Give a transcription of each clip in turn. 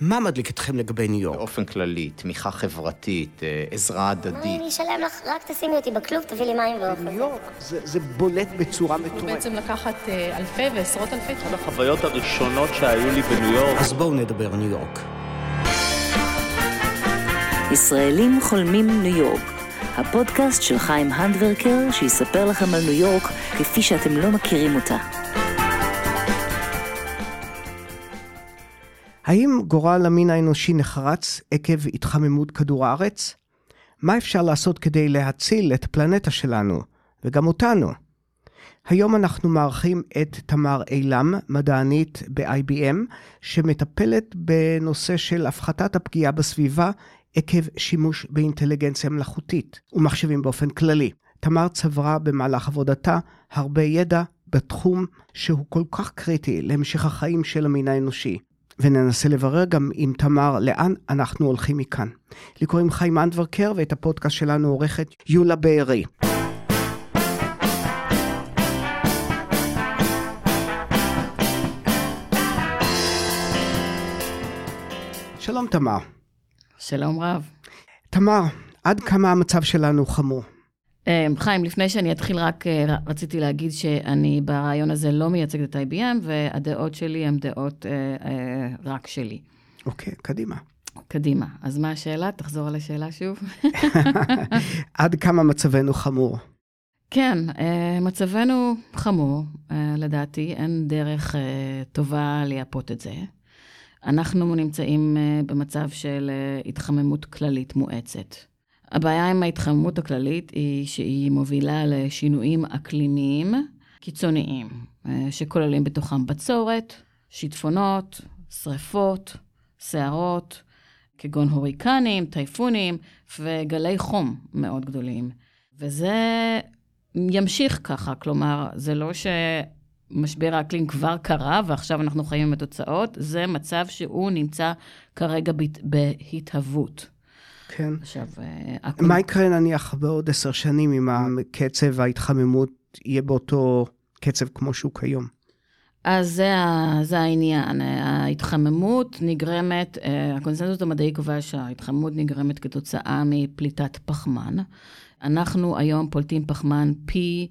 מה מדליק אתכם לגבי ניו יורק? באופן כללי, תמיכה חברתית, אה, עזרה הדדית. אני אשלם לך, רק תשימי אותי בכלוב, תביא לי מים ואוכל. ניו יורק זה, זה בולט בצורה מטורפת. בעצם לקחת אה, אלפי ועשרות אלפי אחת החוויות הראשונות שהיו לי בניו יורק. אז בואו נדבר ניו יורק. ישראלים חולמים ניו יורק, הפודקאסט של חיים הנדברקר שיספר לכם על ניו יורק כפי שאתם לא מכירים אותה. האם גורל המין האנושי נחרץ עקב התחממות כדור הארץ? מה אפשר לעשות כדי להציל את הפלנטה שלנו, וגם אותנו? היום אנחנו מארחים את תמר אילם, מדענית ב-IBM, שמטפלת בנושא של הפחתת הפגיעה בסביבה עקב שימוש באינטליגנציה מלאכותית ומחשבים באופן כללי. תמר צברה במהלך עבודתה הרבה ידע בתחום שהוא כל כך קריטי להמשך החיים של המין האנושי. וננסה לברר גם עם תמר לאן אנחנו הולכים מכאן. לי קוראים חיים אנדברקר ואת הפודקאסט שלנו עורכת יולה בארי. שלום תמר. שלום רב. תמר, עד כמה המצב שלנו חמור? אה, חיים, לפני שאני אתחיל, רק אה, רציתי להגיד שאני ברעיון הזה לא מייצגת את IBM, והדעות שלי הן דעות אה, רק שלי. אוקיי, קדימה. קדימה. אז מה השאלה? תחזור על השאלה שוב. עד כמה מצבנו חמור? כן, מצבנו חמור, לדעתי, אין דרך טובה לייפות את זה. אנחנו נמצאים במצב של התחממות כללית מואצת. הבעיה עם ההתחממות הכללית היא שהיא מובילה לשינויים אקלימיים קיצוניים, אה, שכוללים בתוכם בצורת, שיטפונות, שריפות, סערות, כגון הוריקנים, טייפונים וגלי חום מאוד גדולים. וזה ימשיך ככה, כלומר, זה לא שמשבר האקלים כבר קרה ועכשיו אנחנו חיים עם התוצאות, זה מצב שהוא נמצא כרגע בהתהוות. כן. עכשיו, אה, מה יקרה נניח בעוד עשר שנים אם קצב ההתחממות יהיה באותו קצב כמו שהוא כיום? אז זה, זה העניין. ההתחממות נגרמת, אה, הקונסנזוס המדעי קובע שההתחממות נגרמת כתוצאה מפליטת פחמן. אנחנו היום פולטים פחמן פי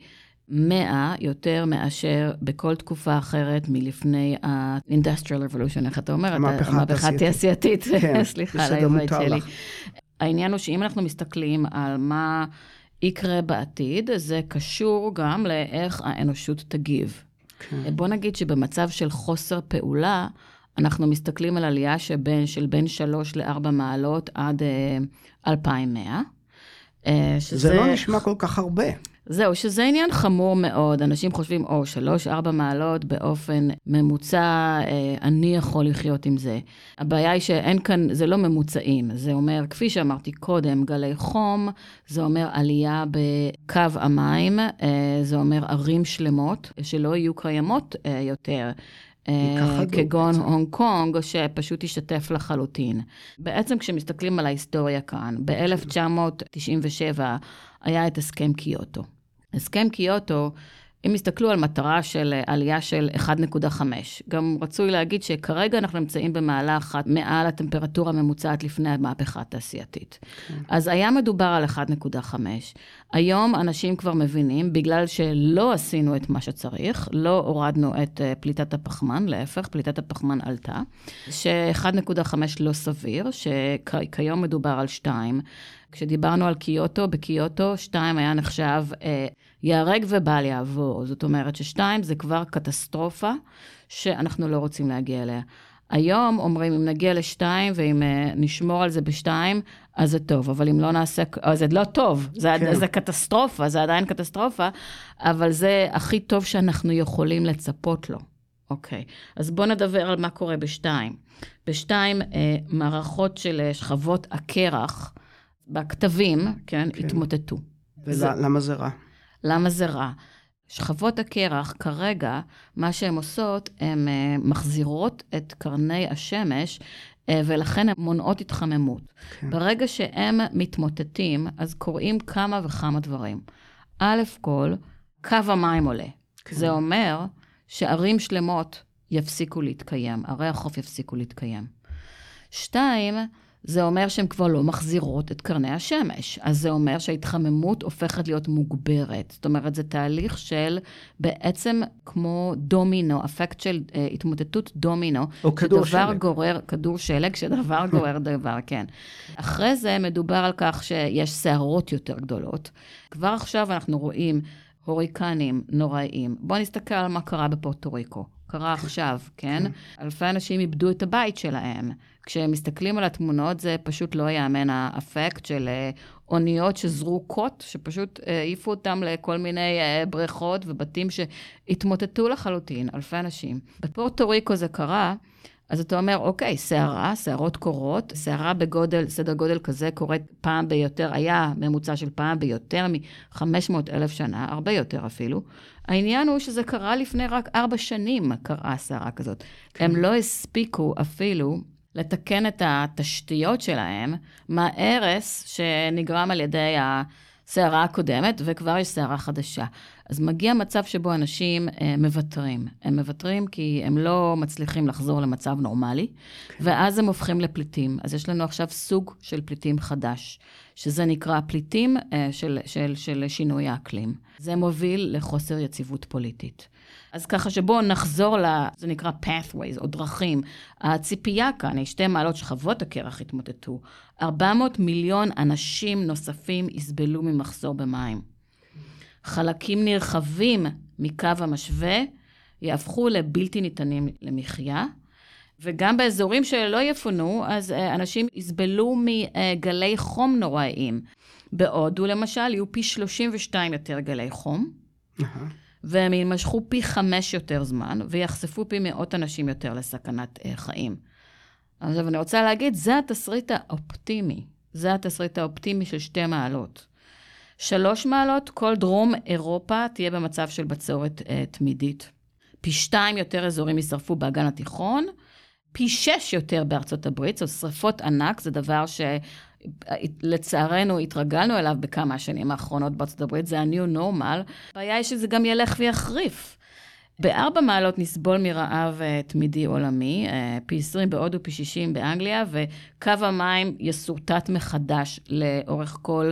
100 יותר מאשר בכל תקופה אחרת מלפני ה-industrial revolution, איך אתה אומר? המהפכה התעשייתית. כן, סליחה על העברית שלי. העניין הוא שאם אנחנו מסתכלים על מה יקרה בעתיד, זה קשור גם לאיך האנושות תגיב. כן. בוא נגיד שבמצב של חוסר פעולה, אנחנו מסתכלים על עלייה שבין, של בין 3 ל-4 מעלות עד uh, 2100. Uh, שזה... זה לא נשמע כל כך הרבה. זהו, שזה עניין חמור מאוד. אנשים חושבים, או, שלוש, ארבע מעלות באופן ממוצע, אה, אני יכול לחיות עם זה. הבעיה היא שאין כאן, זה לא ממוצעים. זה אומר, כפי שאמרתי קודם, גלי חום, זה אומר עלייה בקו המים, אה, זה אומר ערים שלמות שלא יהיו קיימות אה, יותר. אה, כגון הונג קונג, שפשוט השתתף לחלוטין. בעצם כשמסתכלים על ההיסטוריה כאן, ב-1997 היה את הסכם קיוטו. הסכם קיוטו, אם יסתכלו על מטרה של עלייה של 1.5, גם רצוי להגיד שכרגע אנחנו נמצאים במעלה אחת מעל הטמפרטורה הממוצעת לפני המהפכה התעשייתית. Okay. כן. אז היה מדובר על 1.5. היום אנשים כבר מבינים, בגלל שלא עשינו את מה שצריך, לא הורדנו את אה, פליטת הפחמן, להפך, פליטת הפחמן עלתה, ש-1.5 לא סביר, שכיום מדובר על 2. כשדיברנו על קיוטו, בקיוטו 2 היה נחשב אה, ייהרג ובל יעבור. זאת אומרת ששתיים זה כבר קטסטרופה שאנחנו לא רוצים להגיע אליה. היום אומרים, אם נגיע לשתיים ואם uh, נשמור על זה בשתיים, אז זה טוב, אבל אם לא נעשה, אז זה לא טוב, זה, כן. זה קטסטרופה, זה עדיין קטסטרופה, אבל זה הכי טוב שאנחנו יכולים לצפות לו. אוקיי, אז בואו נדבר על מה קורה בשתיים. בשתיים, uh, מערכות של uh, שכבות הקרח בכתבים, כן, כן. התמוטטו. ולמה זה... זה רע? למה זה רע? שכבות הקרח, כרגע, מה שהן עושות, הן uh, מחזירות את קרני השמש, uh, ולכן הן מונעות התחממות. כן. ברגע שהם מתמוטטים, אז קורים כמה וכמה דברים. א' כל, קו המים עולה. כן. זה אומר שערים שלמות יפסיקו להתקיים, ערי החוף יפסיקו להתקיים. שתיים, זה אומר שהן כבר לא מחזירות את קרני השמש. אז זה אומר שההתחממות הופכת להיות מוגברת. זאת אומרת, זה תהליך של בעצם כמו דומינו, אפקט של uh, התמוטטות דומינו. או כדור שלג. גורר, כדור שלג, שדבר גורר דבר, כן. אחרי זה מדובר על כך שיש סערות יותר גדולות. כבר עכשיו אנחנו רואים הוריקנים נוראיים. בואו נסתכל על מה קרה בפורטו ריקו. קרה עכשיו, כן? אלפי אנשים איבדו את הבית שלהם. כשהם מסתכלים על התמונות, זה פשוט לא ייאמן האפקט של אה, אוניות שזרוקות, שפשוט אה, העיפו אותם לכל מיני אה, בריכות ובתים שהתמוטטו לחלוטין, אלפי אנשים. בפורטו ריקו זה קרה, אז אתה אומר, אוקיי, סערה, סערות קורות, סערה בגודל, סדר גודל כזה קורית פעם ביותר, היה ממוצע של פעם ביותר מ-500 אלף שנה, הרבה יותר אפילו. העניין הוא שזה קרה לפני רק ארבע שנים, קרה סערה כזאת. הם לא הספיקו אפילו לתקן את התשתיות שלהם מההרס שנגרם על ידי הסערה הקודמת, וכבר יש סערה חדשה. אז מגיע מצב שבו אנשים אה, מוותרים. הם מוותרים כי הם לא מצליחים לחזור למצב נורמלי, ואז הם הופכים לפליטים. אז יש לנו עכשיו סוג של פליטים חדש, שזה נקרא פליטים אה, של, של, של שינוי האקלים. זה מוביל לחוסר יציבות פוליטית. אז ככה שבואו נחזור ל... זה נקרא pathways, או דרכים. הציפייה כאן היא שתי מעלות שכבות הקרח התמוטטו. 400 מיליון אנשים נוספים יסבלו ממחסור במים. חלקים נרחבים מקו המשווה יהפכו לבלתי ניתנים למחיה, וגם באזורים שלא יפונו, אז אה, אנשים יסבלו מגלי חום נוראיים. בהודו, למשל, יהיו פי 32 יותר גלי חום, והם יימשכו פי חמש יותר זמן, ויחשפו פי מאות אנשים יותר לסכנת אה, חיים. עכשיו, אני רוצה להגיד, זה התסריט האופטימי. זה התסריט האופטימי של שתי מעלות. שלוש מעלות, כל דרום אירופה תהיה במצב של בצורת אה, תמידית. פי שתיים יותר אזורים יישרפו באגן התיכון, פי שש יותר בארצות הברית, זאת שרפות ענק, זה דבר שלצערנו התרגלנו אליו בכמה השנים האחרונות בארצות הברית, זה ה-new normal. הבעיה היא שזה גם ילך ויחריף. בארבע מעלות נסבול מרעב uh, תמידי עולמי, uh, פי 20 בהודו, פי 60 באנגליה, וקו המים יסורטט מחדש לאורך כל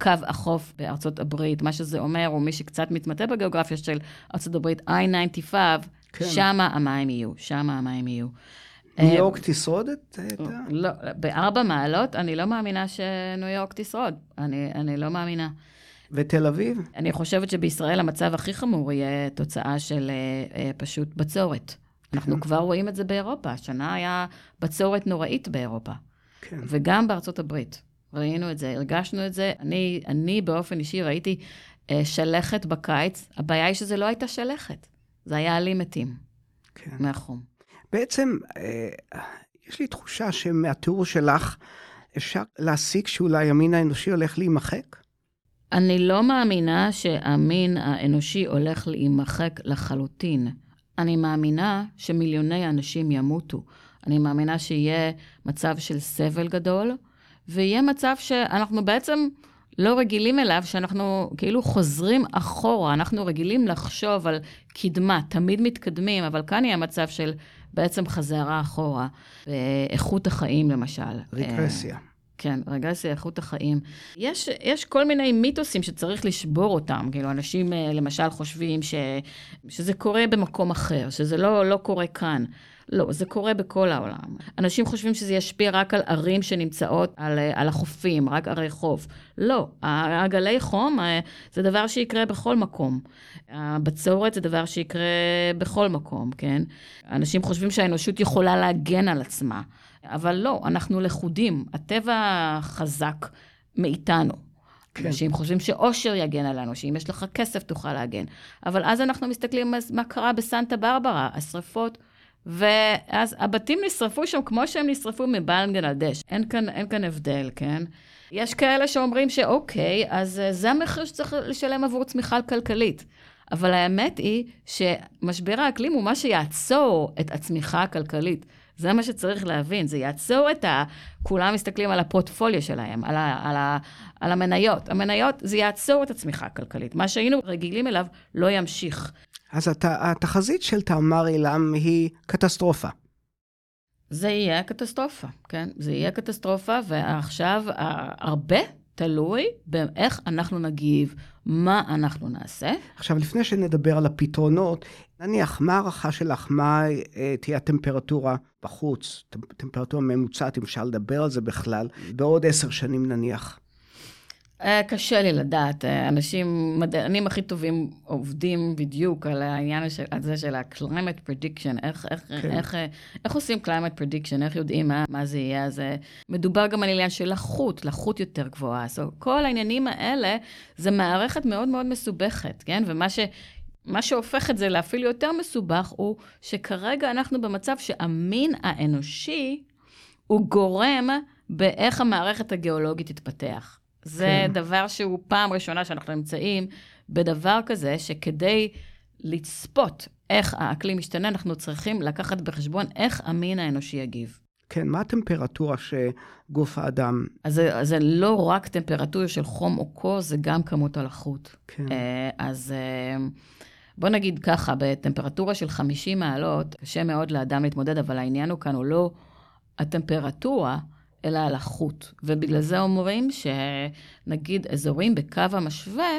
קו החוף בארצות הברית. מה שזה אומר, או מי שקצת מתמטה בגיאוגרפיה של ארצות הברית, I-95, כן. שמה המים יהיו, שמה המים יהיו. ניו אה, יורק תשרוד את את ה... לא, בארבע מעלות, אני לא מאמינה שניו יורק תשרוד. אני, אני לא מאמינה. ותל אביב? אני חושבת שבישראל המצב הכי חמור יהיה תוצאה של אה, אה, פשוט בצורת. אנחנו כבר רואים את זה באירופה. השנה היה בצורת נוראית באירופה, כן. וגם בארצות הברית. ראינו את זה, הרגשנו את זה. אני, אני באופן אישי ראיתי אה, שלכת בקיץ. הבעיה היא שזה לא הייתה שלכת, זה היה עלים מתים כן. מהחום. בעצם, אה, יש לי תחושה שמהתיאור שלך אפשר להסיק שאולי המין האנושי הולך להימחק? אני לא מאמינה שהמין האנושי הולך להימחק לחלוטין. אני מאמינה שמיליוני אנשים ימותו. אני מאמינה שיהיה מצב של סבל גדול, ויהיה מצב שאנחנו בעצם לא רגילים אליו, שאנחנו כאילו חוזרים אחורה. אנחנו רגילים לחשוב על קדמה, תמיד מתקדמים, אבל כאן יהיה מצב של בעצם חזרה אחורה. איכות החיים, למשל. רגרסיה. כן, רגרסיה, איכות החיים. יש, יש כל מיני מיתוסים שצריך לשבור אותם. כאילו, אנשים אה, למשל חושבים ש, שזה קורה במקום אחר, שזה לא, לא קורה כאן. לא, זה קורה בכל העולם. אנשים חושבים שזה ישפיע רק על ערים שנמצאות על, אה, על החופים, רק ערי חוף. לא, הגלי חום אה, זה דבר שיקרה בכל מקום. הבצורת זה דבר שיקרה בכל מקום, כן? אנשים חושבים שהאנושות יכולה להגן על עצמה. אבל לא, אנחנו לכודים. הטבע חזק מאיתנו. כן. אנשים חושבים שאושר יגן עלינו, שאם יש לך כסף תוכל להגן. אבל אז אנחנו מסתכלים על מה קרה בסנטה ברברה, השרפות, ואז הבתים נשרפו שם כמו שהם נשרפו מבנגלדש. אין כאן, אין כאן הבדל, כן? יש כאלה שאומרים שאוקיי, אז זה המחיר שצריך לשלם עבור צמיחה כלכלית. אבל האמת היא שמשבר האקלים הוא מה שיעצור את הצמיחה הכלכלית. זה מה שצריך להבין, זה יעצור את ה... כולם מסתכלים על הפורטפוליו שלהם, על, ה... על, ה... על המניות. המניות, זה יעצור את הצמיחה הכלכלית. מה שהיינו רגילים אליו לא ימשיך. אז הת... התחזית של תמר אילם היא קטסטרופה. זה יהיה קטסטרופה, כן? זה יהיה קטסטרופה, ועכשיו הרבה תלוי באיך אנחנו נגיב, מה אנחנו נעשה. עכשיו, לפני שנדבר על הפתרונות, נניח, מה ההערכה שלך, מה אה, תהיה הטמפרטורה בחוץ, טמפרטורה ממוצעת, אם אפשר לדבר על זה בכלל, בעוד עשר שנים נניח? אה, קשה לי לדעת. אה, אנשים, מדענים הכי טובים עובדים בדיוק על העניין הזה של ה-climate prediction, איך, איך, כן. איך, אה, איך עושים climate prediction, איך יודעים מה, מה זה יהיה. אז מדובר גם על עניין של לחות, לחות יותר גבוהה. So, כל העניינים האלה, זה מערכת מאוד מאוד מסובכת, כן? ומה ש... מה שהופך את זה לאפילו יותר מסובך הוא שכרגע אנחנו במצב שהמין האנושי הוא גורם באיך המערכת הגיאולוגית תתפתח. זה כן. דבר שהוא פעם ראשונה שאנחנו נמצאים בדבר כזה, שכדי לצפות איך האקלים משתנה, אנחנו צריכים לקחת בחשבון איך המין האנושי יגיב. כן, מה הטמפרטורה שגוף האדם... אז זה, זה לא רק טמפרטורה של חום או קור, זה גם כמות הלחות. כן. אה, אז אה, בוא נגיד ככה, בטמפרטורה של 50 מעלות, קשה מאוד לאדם להתמודד, אבל העניין הוא כאן הוא לא הטמפרטורה, אלא על החוט. ובגלל זה אומרים שנגיד אזורים בקו המשווה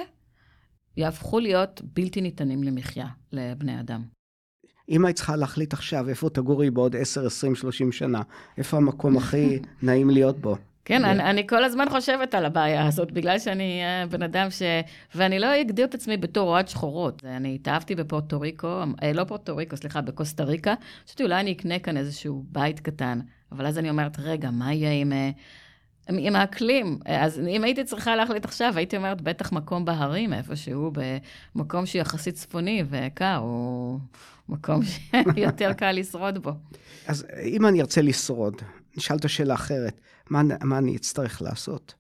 יהפכו להיות בלתי ניתנים למחיה לבני אדם. אם היית צריכה להחליט עכשיו איפה תגורי בעוד 10, 20, 30 שנה, איפה המקום הכי נעים להיות בו? כן, אני, אני כל הזמן חושבת על הבעיה הזאת, בגלל שאני uh, בן אדם ש... ואני לא אגדיר את עצמי בתור אוהד שחורות. אני התאהבתי בפורטו ריקו, אה, לא פורטו ריקו, סליחה, בקוסטה ריקה. חשבתי, אולי אני אקנה כאן איזשהו בית קטן. אבל אז אני אומרת, רגע, מה יהיה עם, אה, עם, עם האקלים? אז אם הייתי צריכה להחליט עכשיו, הייתי אומרת, בטח מקום בהרים, איפשהו, במקום שיחסית צפוני וקר, הוא מקום שיותר קל לשרוד בו. אז אם אני ארצה לשרוד, נשאל את השאלה אחרת, מה, מה אני אצטרך לעשות?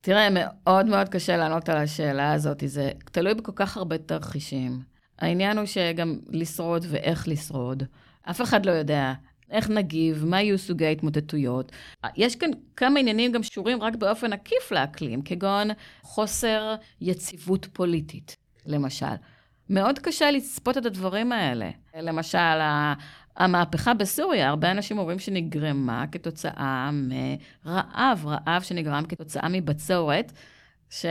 תראה, מאוד מאוד קשה לענות על השאלה הזאת, זה תלוי בכל כך הרבה תרחישים. העניין הוא שגם לשרוד ואיך לשרוד. אף אחד לא יודע איך נגיב, מה יהיו סוגי ההתמוטטויות. יש כאן כמה עניינים גם שקשורים רק באופן עקיף לאקלים, כגון חוסר יציבות פוליטית, למשל. מאוד קשה לצפות את הדברים האלה. למשל, המהפכה בסוריה, הרבה אנשים אומרים שנגרמה כתוצאה מרעב, רעב שנגרם כתוצאה מבצורת. ש...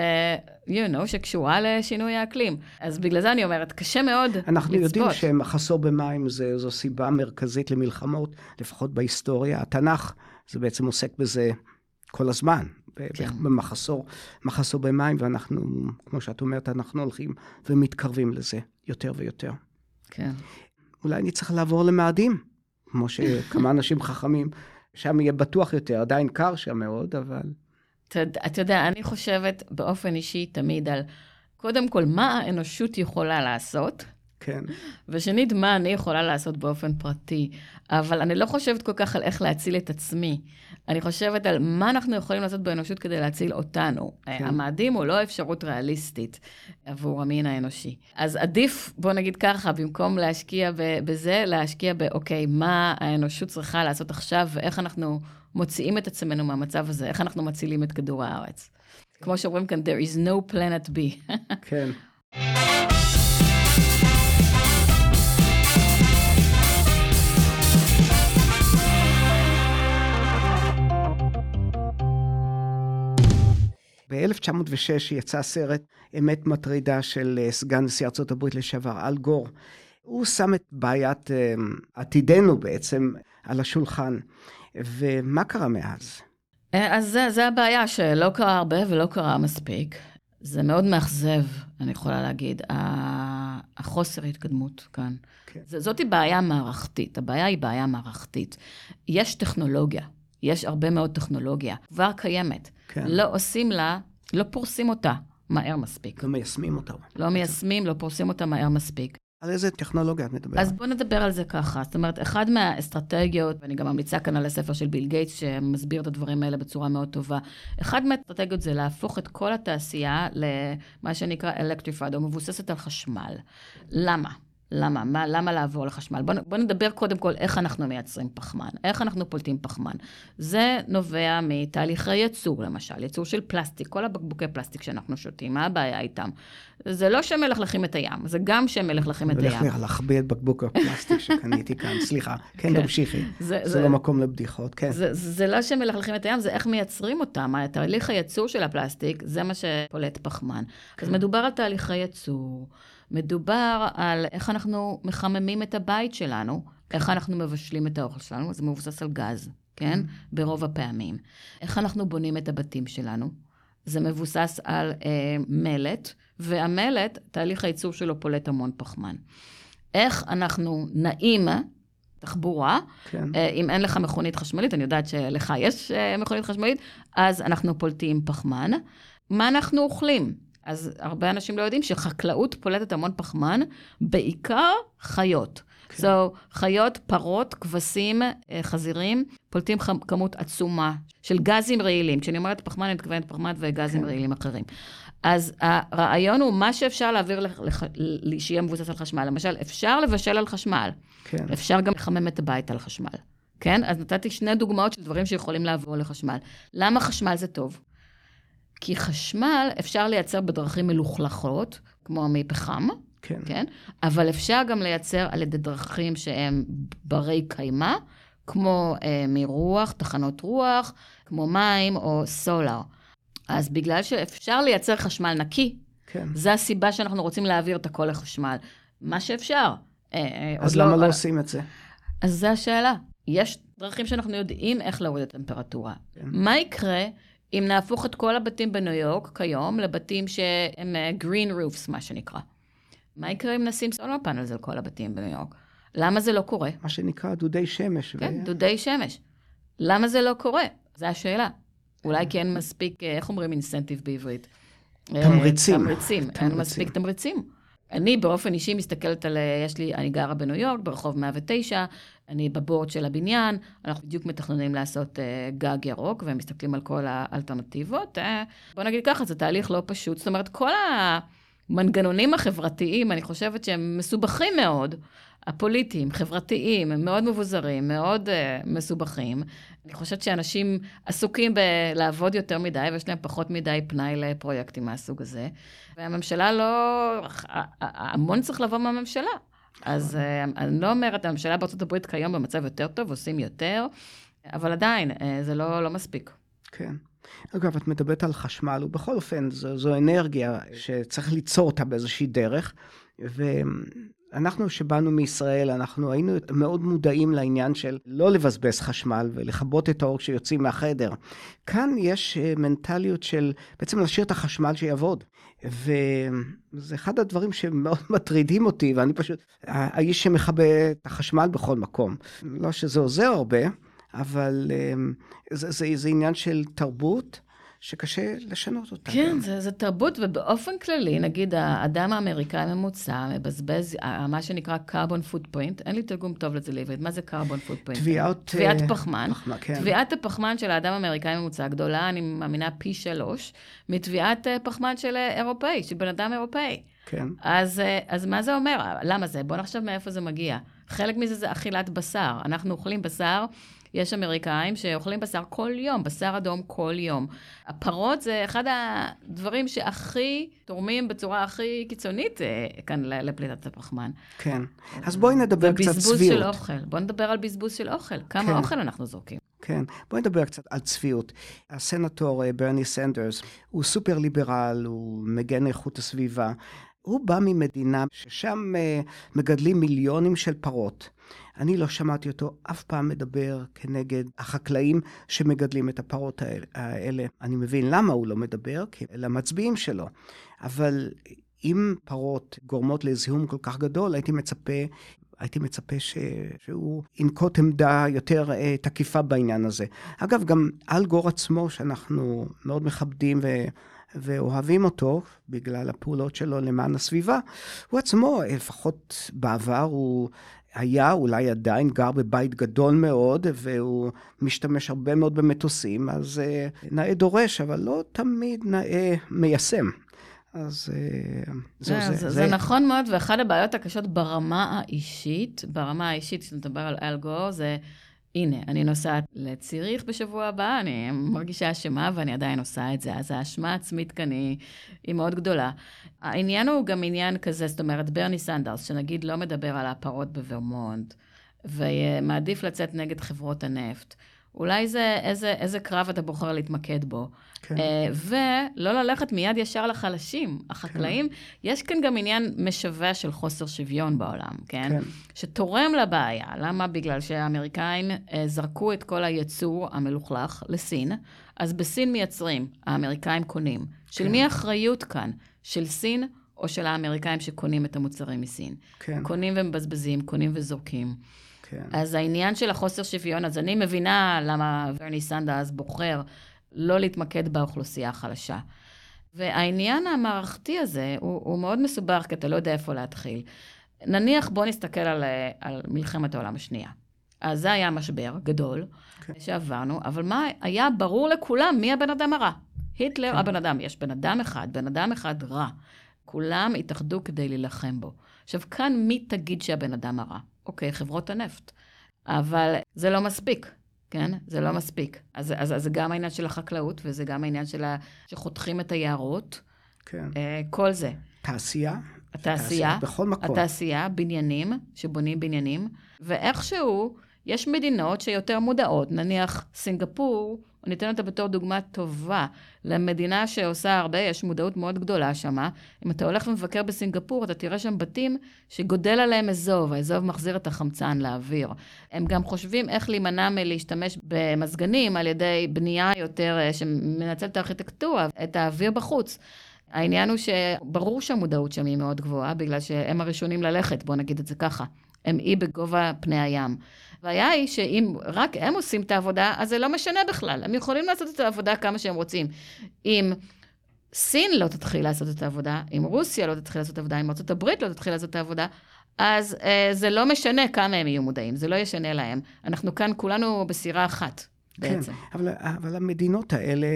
you know, שקשורה לשינוי האקלים. אז בגלל זה אני אומרת, קשה מאוד אנחנו לצפות. אנחנו יודעים שמחסור במים זה, זו סיבה מרכזית למלחמות, לפחות בהיסטוריה. התנ"ך, זה בעצם עוסק בזה כל הזמן, כן. במחסור מחסור במים, ואנחנו, כמו שאת אומרת, אנחנו הולכים ומתקרבים לזה יותר ויותר. כן. אולי אני צריך לעבור למאדים, כמו שכמה אנשים חכמים, שם יהיה בטוח יותר, עדיין קר שם מאוד, אבל... אתה יודע, אני חושבת באופן אישי תמיד על, קודם כל, מה האנושות יכולה לעשות, כן. ושנית, מה אני יכולה לעשות באופן פרטי. אבל אני לא חושבת כל כך על איך להציל את עצמי. אני חושבת על מה אנחנו יכולים לעשות באנושות כדי להציל אותנו. כן. המאדים הוא לא אפשרות ריאליסטית עבור המין האנושי. אז עדיף, בוא נגיד ככה, במקום להשקיע בזה, להשקיע באוקיי, מה האנושות צריכה לעשות עכשיו, ואיך אנחנו מוציאים את עצמנו מהמצב הזה, איך אנחנו מצילים את כדור הארץ. כמו שאומרים כאן, there is no planet B. כן. ב-1906 יצא סרט אמת מטרידה של אה, סגן נשיא הברית לשעבר, אל גור. הוא שם את בעיית אה, עתידנו בעצם על השולחן. ומה קרה מאז? אה, אז זה, זה הבעיה, שלא קרה הרבה ולא קרה מספיק. זה מאוד מאכזב, אני יכולה להגיד, החוסר התקדמות כאן. כן. זאתי בעיה מערכתית, הבעיה היא בעיה מערכתית. יש טכנולוגיה, יש הרבה מאוד טכנולוגיה, כבר קיימת. כן. לא עושים לה, לא פורסים אותה מהר מספיק. לא מיישמים אותה. לא מיישמים, לא פורסים אותה מהר מספיק. על איזה טכנולוגיה את מדברת? אז בוא נדבר על זה ככה. זאת אומרת, אחד מהאסטרטגיות, ואני גם ממליצה כאן על הספר של ביל גייטס, שמסביר את הדברים האלה בצורה מאוד טובה, אחד מהאסטרטגיות זה להפוך את כל התעשייה למה שנקרא electrified, או מבוססת על חשמל. למה? למה? מה, למה לעבור לחשמל? בואו בוא נדבר קודם כל איך אנחנו מייצרים פחמן, איך אנחנו פולטים פחמן. זה נובע מתהליכי ייצור, למשל, ייצור של פלסטיק, כל הבקבוקי פלסטיק שאנחנו שותים, מה הבעיה איתם? זה לא שמלכלכים את הים, זה גם שמלכלכים את הים. הולך להחביא את בקבוק הפלסטיק שקניתי כאן, סליחה. כן, כן. תמשיכי. זה- זה זה- לא מקום לבדיחות, כן. זה, זה לא שמלכלכים את הים, זה איך מייצרים אותם. תהליך הייצור של הפלסטיק, זה מה שפולט פחמן. אז מדובר על תהליכי ייצור, מדובר על איך אנחנו מחממים את הבית שלנו, איך אנחנו מבשלים את האוכל שלנו, זה מבוסס על גז, כן? ברוב הפעמים. איך אנחנו בונים את הבתים שלנו, זה מבוסס על אה, מלט, והמלט, תהליך הייצור שלו פולט המון פחמן. איך אנחנו נעים תחבורה, כן. אה, אם אין לך מכונית חשמלית, אני יודעת שלך יש אה, מכונית חשמלית, אז אנחנו פולטים פחמן. מה אנחנו אוכלים? אז הרבה אנשים לא יודעים שחקלאות פולטת המון פחמן, בעיקר חיות. כן. זו חיות, פרות, כבשים, אה, חזירים, פולטים חמ- כמות עצומה של גזים רעילים. כשאני אומרת פחמן, אני מתכוונת פחמן וגזים כן. רעילים אחרים. אז הרעיון הוא מה שאפשר להעביר, לח- לח- שיהיה מבוסס על חשמל. למשל, אפשר לבשל על חשמל. כן. אפשר גם לחמם את הבית על חשמל. כן? אז נתתי שני דוגמאות של דברים שיכולים לעבור לחשמל. למה חשמל זה טוב? כי חשמל אפשר לייצר בדרכים מלוכלכות, כמו מפחם, כן. כן? אבל אפשר גם לייצר על ידי דרכים שהם ברי קיימא, כמו אה, מרוח, תחנות רוח, כמו מים או סולר. אז בגלל שאפשר לייצר חשמל נקי, כן. זו הסיבה שאנחנו רוצים להעביר את הכל לחשמל. מה שאפשר. אה, אה, אז עוד למה לא עושים את זה? אז זו השאלה. יש דרכים שאנחנו יודעים איך להוריד את הטמפרטורה. כן. מה יקרה אם נהפוך את כל הבתים בניו יורק כיום לבתים שהם אה, green roofs, מה שנקרא? מה יקרה אם נשים סולר פאנלס על כל הבתים בניו יורק? למה זה לא קורה? מה שנקרא דודי שמש. ו- כן, דודי שמש. למה זה לא קורה? זו השאלה. אולי כי אין מספיק, אה, איך אומרים אינסנטיב בעברית? אה, תמריצים. תמריצים. אין. מספיק תמריצים. אני באופן אישי מסתכלת על, יש לי, אני גרה בניו יורק, ברחוב 109, אני בבורד של הבניין, אנחנו בדיוק מתכננים לעשות uh, גג ירוק, ומסתכלים על כל האלטרנטיבות. Uh, בוא נגיד ככה, זה תהליך לא פשוט. זאת אומרת, כל המנגנונים החברתיים, אני חושבת שהם מסובכים מאוד. הפוליטיים, חברתיים, הם מאוד מבוזרים, מאוד uh, מסובכים. אני חושבת שאנשים עסוקים בלעבוד יותר מדי, ויש להם פחות מדי פנאי לפרויקטים מהסוג הזה. והממשלה לא... המון צריך לבוא מהממשלה. אז uh, אני לא אומרת, הממשלה בארצות הברית כיום במצב יותר טוב, עושים יותר, אבל עדיין, uh, זה לא, לא מספיק. כן. אגב, את מדברת על חשמל, ובכל אופן, זו, זו אנרגיה שצריך ליצור אותה באיזושהי דרך. ואנחנו שבאנו מישראל, אנחנו היינו מאוד מודעים לעניין של לא לבזבז חשמל ולכבות את האור כשיוצאים מהחדר. כאן יש אה, מנטליות של בעצם להשאיר את החשמל שיעבוד. וזה אחד הדברים שמאוד מטרידים אותי, ואני פשוט האיש שמכבה את החשמל בכל מקום. לא שזה עוזר הרבה, אבל um, זה, זה, זה עניין של תרבות שקשה לשנות אותה. כן, גם. זה, זה תרבות, ובאופן כללי, נגיד, האדם האמריקאי הממוצע מבזבז, ה- מה שנקרא carbon footprint, אין לי תרגום טוב לזה לעברית, מה זה carbon footprint? תביעת... תביעת אה, פחמן. פחמן, כן. תביעת הפחמן של האדם האמריקאי הממוצע גדולה, אני מאמינה פי שלוש, מתביעת אה, פחמן של אה, אירופאי, של בן אדם אירופאי. כן. אז, אה, אז מה זה אומר? למה זה? בואו נחשוב מאיפה זה מגיע. חלק מזה זה אכילת בשר. אנחנו אוכלים בשר, יש אמריקאים שאוכלים בשר כל יום, בשר אדום כל יום. הפרות זה אחד הדברים שהכי תורמים בצורה הכי קיצונית אה, כאן לפליטת הפחמן. כן. אז בואי נדבר קצת ובזבוז צביעות. של אוכל. בואו נדבר על בזבוז של אוכל. כמה כן. אוכל אנחנו זורקים. כן, בואי נדבר קצת על צביעות. הסנטור אה, ברני סנדרס הוא סופר ליברל, הוא מגן איכות הסביבה. הוא בא ממדינה ששם אה, מגדלים מיליונים של פרות. אני לא שמעתי אותו אף פעם מדבר כנגד החקלאים שמגדלים את הפרות האלה-. אני מבין למה הוא לא מדבר, כי אלה המצביעים שלו. אבל אם פרות גורמות לזיהום כל כך גדול, הייתי מצפה הייתי מצפה ש... שהוא ינקוט עמדה יותר אה, תקיפה בעניין הזה. אגב, גם אל גור עצמו, שאנחנו מאוד מכבדים ו... ואוהבים אותו בגלל הפעולות שלו למען הסביבה, הוא עצמו, אה, לפחות בעבר, הוא היה, אולי עדיין, גר בבית גדול מאוד, והוא משתמש הרבה מאוד במטוסים, אז אה, נאה דורש, אבל לא תמיד נאה מיישם. אז אה, זה, זהו, זה, זה, זה נכון מאוד, ואחת הבעיות הקשות ברמה האישית, ברמה האישית, כשנדבר על אלגו, זה, הנה, אני נוסעת לציריך בשבוע הבא, אני מרגישה אשמה ואני עדיין עושה את זה, אז האשמה העצמית כאן היא, היא מאוד גדולה. העניין הוא גם עניין כזה, זאת אומרת, ברני סנדרס, שנגיד לא מדבר על הפרות בוורמונט, ומעדיף לצאת נגד חברות הנפט. אולי זה איזה, איזה קרב אתה בוחר להתמקד בו. כן. אה, ולא ללכת מיד ישר לחלשים. החקלאים, כן. יש כאן גם עניין משווע של חוסר שוויון בעולם, כן? כן. שתורם לבעיה. למה? בגלל שהאמריקאים אה, זרקו את כל הייצור המלוכלך לסין, אז בסין מייצרים, האמריקאים קונים. של כן. מי האחריות כאן? של סין או של האמריקאים שקונים את המוצרים מסין? כן. קונים ומבזבזים, קונים וזורקים. כן. אז העניין של החוסר שוויון, אז אני מבינה למה ורני סנדרס בוחר לא להתמקד באוכלוסייה החלשה. והעניין המערכתי הזה הוא, הוא מאוד מסובך, כי אתה לא יודע איפה להתחיל. נניח, בוא נסתכל על, על מלחמת העולם השנייה. אז זה היה משבר גדול כן. שעברנו, אבל מה, היה ברור לכולם מי הבן אדם הרע. היטלר, כן. הבן אדם, יש בן אדם אחד, בן אדם אחד רע. כולם התאחדו כדי להילחם בו. עכשיו, כאן מי תגיד שהבן אדם הרע? אוקיי, חברות הנפט. אבל זה לא מספיק, כן? זה לא מספיק. אז, אז, אז זה גם העניין של החקלאות, וזה גם העניין של ה... שחותכים את היערות. כן. אה, כל זה. תעשייה? התעשייה, בכל מקום. התעשייה, בניינים, שבונים בניינים, ואיכשהו יש מדינות שיותר מודעות, נניח סינגפור, אני אתן אותה בתור דוגמה טובה למדינה שעושה הרבה, יש מודעות מאוד גדולה שמה. אם אתה הולך ומבקר בסינגפור, אתה תראה שם בתים שגודל עליהם אזוב, האזוב מחזיר את החמצן לאוויר. הם גם חושבים איך להימנע מלהשתמש במזגנים על ידי בנייה יותר, אה, שמנצלת את הארכיטקטורה, את האוויר בחוץ. העניין הוא שברור שהמודעות שם היא מאוד גבוהה, בגלל שהם הראשונים ללכת, בואו נגיד את זה ככה. הם אי בגובה פני הים. הבעיה היא שאם רק הם עושים את העבודה, אז זה לא משנה בכלל. הם יכולים לעשות את העבודה כמה שהם רוצים. אם סין לא תתחיל לעשות את העבודה, אם רוסיה לא תתחיל לעשות את העבודה, אם ארה"ב לא תתחיל לעשות את העבודה, אז אה, זה לא משנה כמה הם יהיו מודעים, זה לא ישנה להם. אנחנו כאן כולנו בסירה אחת. בעצם. כן, אבל, אבל המדינות האלה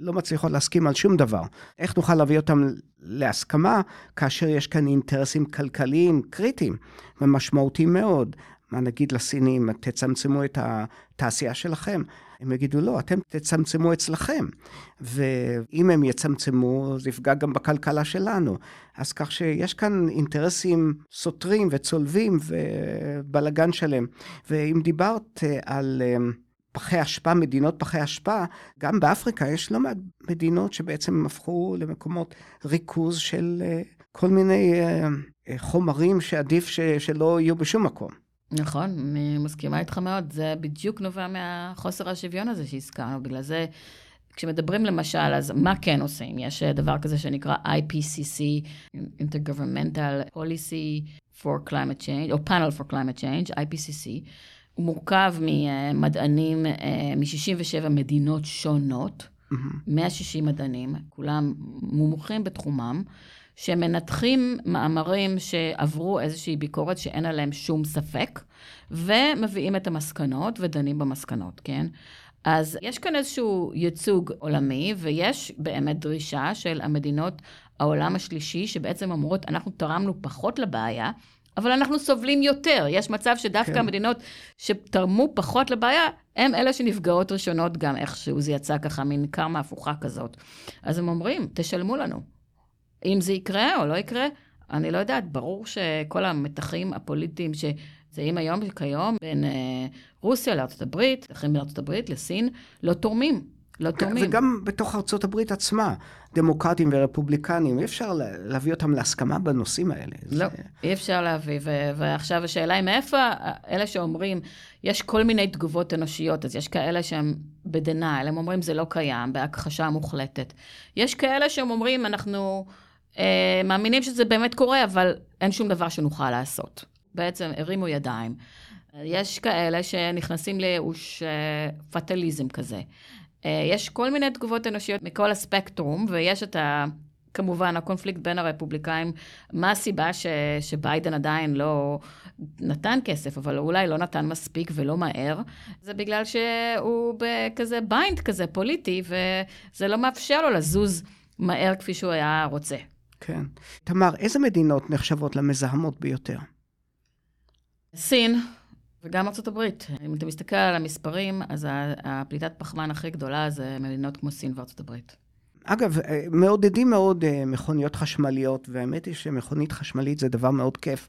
לא מצליחות להסכים על שום דבר. איך נוכל להביא אותם להסכמה כאשר יש כאן אינטרסים כלכליים קריטיים ומשמעותיים מאוד? מה נגיד לסינים, תצמצמו את התעשייה שלכם? הם יגידו, לא, אתם תצמצמו אצלכם. ואם הם יצמצמו, זה יפגע גם בכלכלה שלנו. אז כך שיש כאן אינטרסים סותרים וצולבים ובלגן שלם. ואם דיברת על... פחי אשפה, מדינות פחי אשפה, גם באפריקה יש לא מעט מדינות שבעצם הפכו למקומות ריכוז של כל מיני חומרים שעדיף שלא יהיו בשום מקום. נכון, אני מסכימה איתך מאוד. זה בדיוק נובע מהחוסר השוויון הזה שהזכרנו. בגלל זה, כשמדברים למשל, אז מה כן עושים? יש דבר כזה שנקרא IPCC, Intergovernmental Policy for Climate Change, או Panel for Climate Change, IPCC. הוא מורכב ממדענים מ-67 מדינות שונות, mm-hmm. 160 מדענים, כולם מומחים בתחומם, שמנתחים מאמרים שעברו איזושהי ביקורת שאין עליהם שום ספק, ומביאים את המסקנות ודנים במסקנות, כן? אז יש כאן איזשהו ייצוג עולמי, ויש באמת דרישה של המדינות העולם השלישי, שבעצם אומרות, אנחנו תרמנו פחות לבעיה, אבל אנחנו סובלים יותר. יש מצב שדווקא כן. המדינות שתרמו פחות לבעיה, הם אלה שנפגעות ראשונות גם איכשהו, זה יצא ככה, מין קרמה הפוכה כזאת. אז הם אומרים, תשלמו לנו. אם זה יקרה או לא יקרה, אני לא יודעת, ברור שכל המתחים הפוליטיים שזהים היום וכיום בין אה, רוסיה לארצות הברית, מתחים מארצות הברית לסין, לא תורמים. לא תורמים. וגם בתוך ארצות הברית עצמה, דמוקרטים ורפובליקנים, אי אפשר להביא אותם להסכמה בנושאים האלה. לא, זה... אי אפשר להביא. ו- ועכשיו השאלה היא מאיפה אלה שאומרים, יש כל מיני תגובות אנושיות, אז יש כאלה שהם בדנאל, הם אומרים זה לא קיים, בהכחשה מוחלטת. יש כאלה שהם אומרים, אנחנו אה, מאמינים שזה באמת קורה, אבל אין שום דבר שנוכל לעשות. בעצם הרימו ידיים. יש כאלה שנכנסים לייאוש אה, פטליזם כזה. יש כל מיני תגובות אנושיות מכל הספקטרום, ויש את ה... כמובן, הקונפליקט בין הרפובליקאים, מה הסיבה ש, שביידן עדיין לא נתן כסף, אבל אולי לא נתן מספיק ולא מהר, זה בגלל שהוא בכזה bind כזה פוליטי, וזה לא מאפשר לו לזוז מהר כפי שהוא היה רוצה. כן. תמר, איזה מדינות נחשבות למזהמות ביותר? סין וגם ארצות הברית. אם אתה מסתכל על המספרים, אז הפליטת פחמן הכי גדולה זה מדינות כמו סין וארצות הברית. אגב, אה, מעודדים מאוד אה, מכוניות חשמליות, והאמת היא שמכונית חשמלית זה דבר מאוד כיף.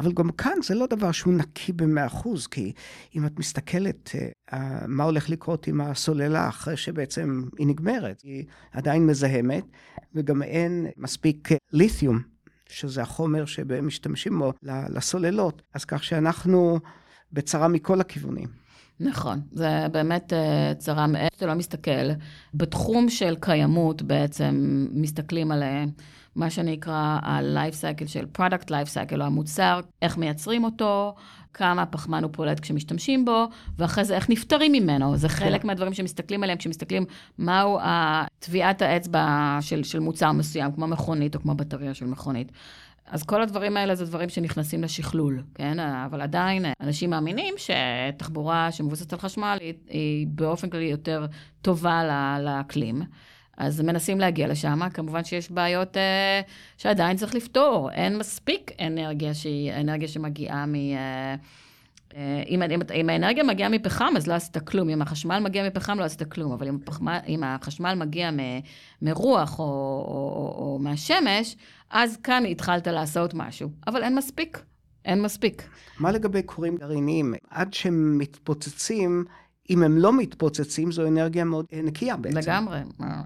אבל גם כאן זה לא דבר שהוא נקי במאה אחוז, כי אם את מסתכלת אה, מה הולך לקרות עם הסוללה אחרי שבעצם היא נגמרת, היא עדיין מזהמת, וגם אין מספיק ליתיום, שזה החומר שמשתמשים בו לסוללות, אז כך שאנחנו בצרה מכל הכיוונים. נכון, זה באמת uh, צרה מאיפה שאתה לא מסתכל. בתחום של קיימות בעצם מסתכלים על מה שנקרא ה-life cycle של product life cycle, או המוצר, איך מייצרים אותו, כמה פחמן הוא פולט כשמשתמשים בו, ואחרי זה איך נפטרים ממנו. זה חלק כן. מהדברים שמסתכלים עליהם כשמסתכלים מהו טביעת האצבע של, של מוצר מסוים, כמו מכונית או כמו בטריה של מכונית. אז כל הדברים האלה זה דברים שנכנסים לשכלול, כן? אבל עדיין אנשים מאמינים שתחבורה שמבוססת על חשמל היא, היא באופן כללי יותר טובה לאקלים. אז מנסים להגיע לשם, כמובן שיש בעיות אה, שעדיין צריך לפתור. אין מספיק אנרגיה שהיא אנרגיה שמגיעה מ... אה, אה, אם, אם, אם האנרגיה מגיעה מפחם, אז לא עשית כלום. אם החשמל מגיע מפחם, לא עשית כלום. אבל אם, הפחמל, אם החשמל מגיע מ, מרוח או, או, או, או מהשמש, אז כאן התחלת לעשות משהו. אבל אין מספיק. אין מספיק. מה לגבי כורים גרעיניים? עד שהם מתפוצצים, אם הם לא מתפוצצים, זו אנרגיה מאוד נקייה בעצם. לגמרי.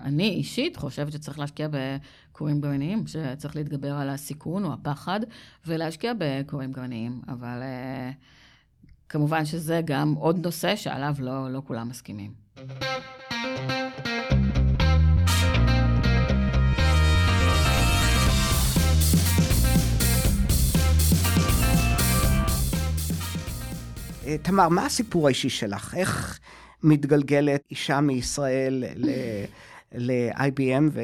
אני אישית חושבת שצריך להשקיע בכורים גרעיניים, שצריך להתגבר על הסיכון או הפחד, ולהשקיע בכורים גרעיניים. אבל... Uh, כמובן שזה גם עוד נושא שעליו לא, לא כולם מסכימים. אה, תמר, מה הסיפור האישי שלך? איך מתגלגלת אישה מישראל ל-IBM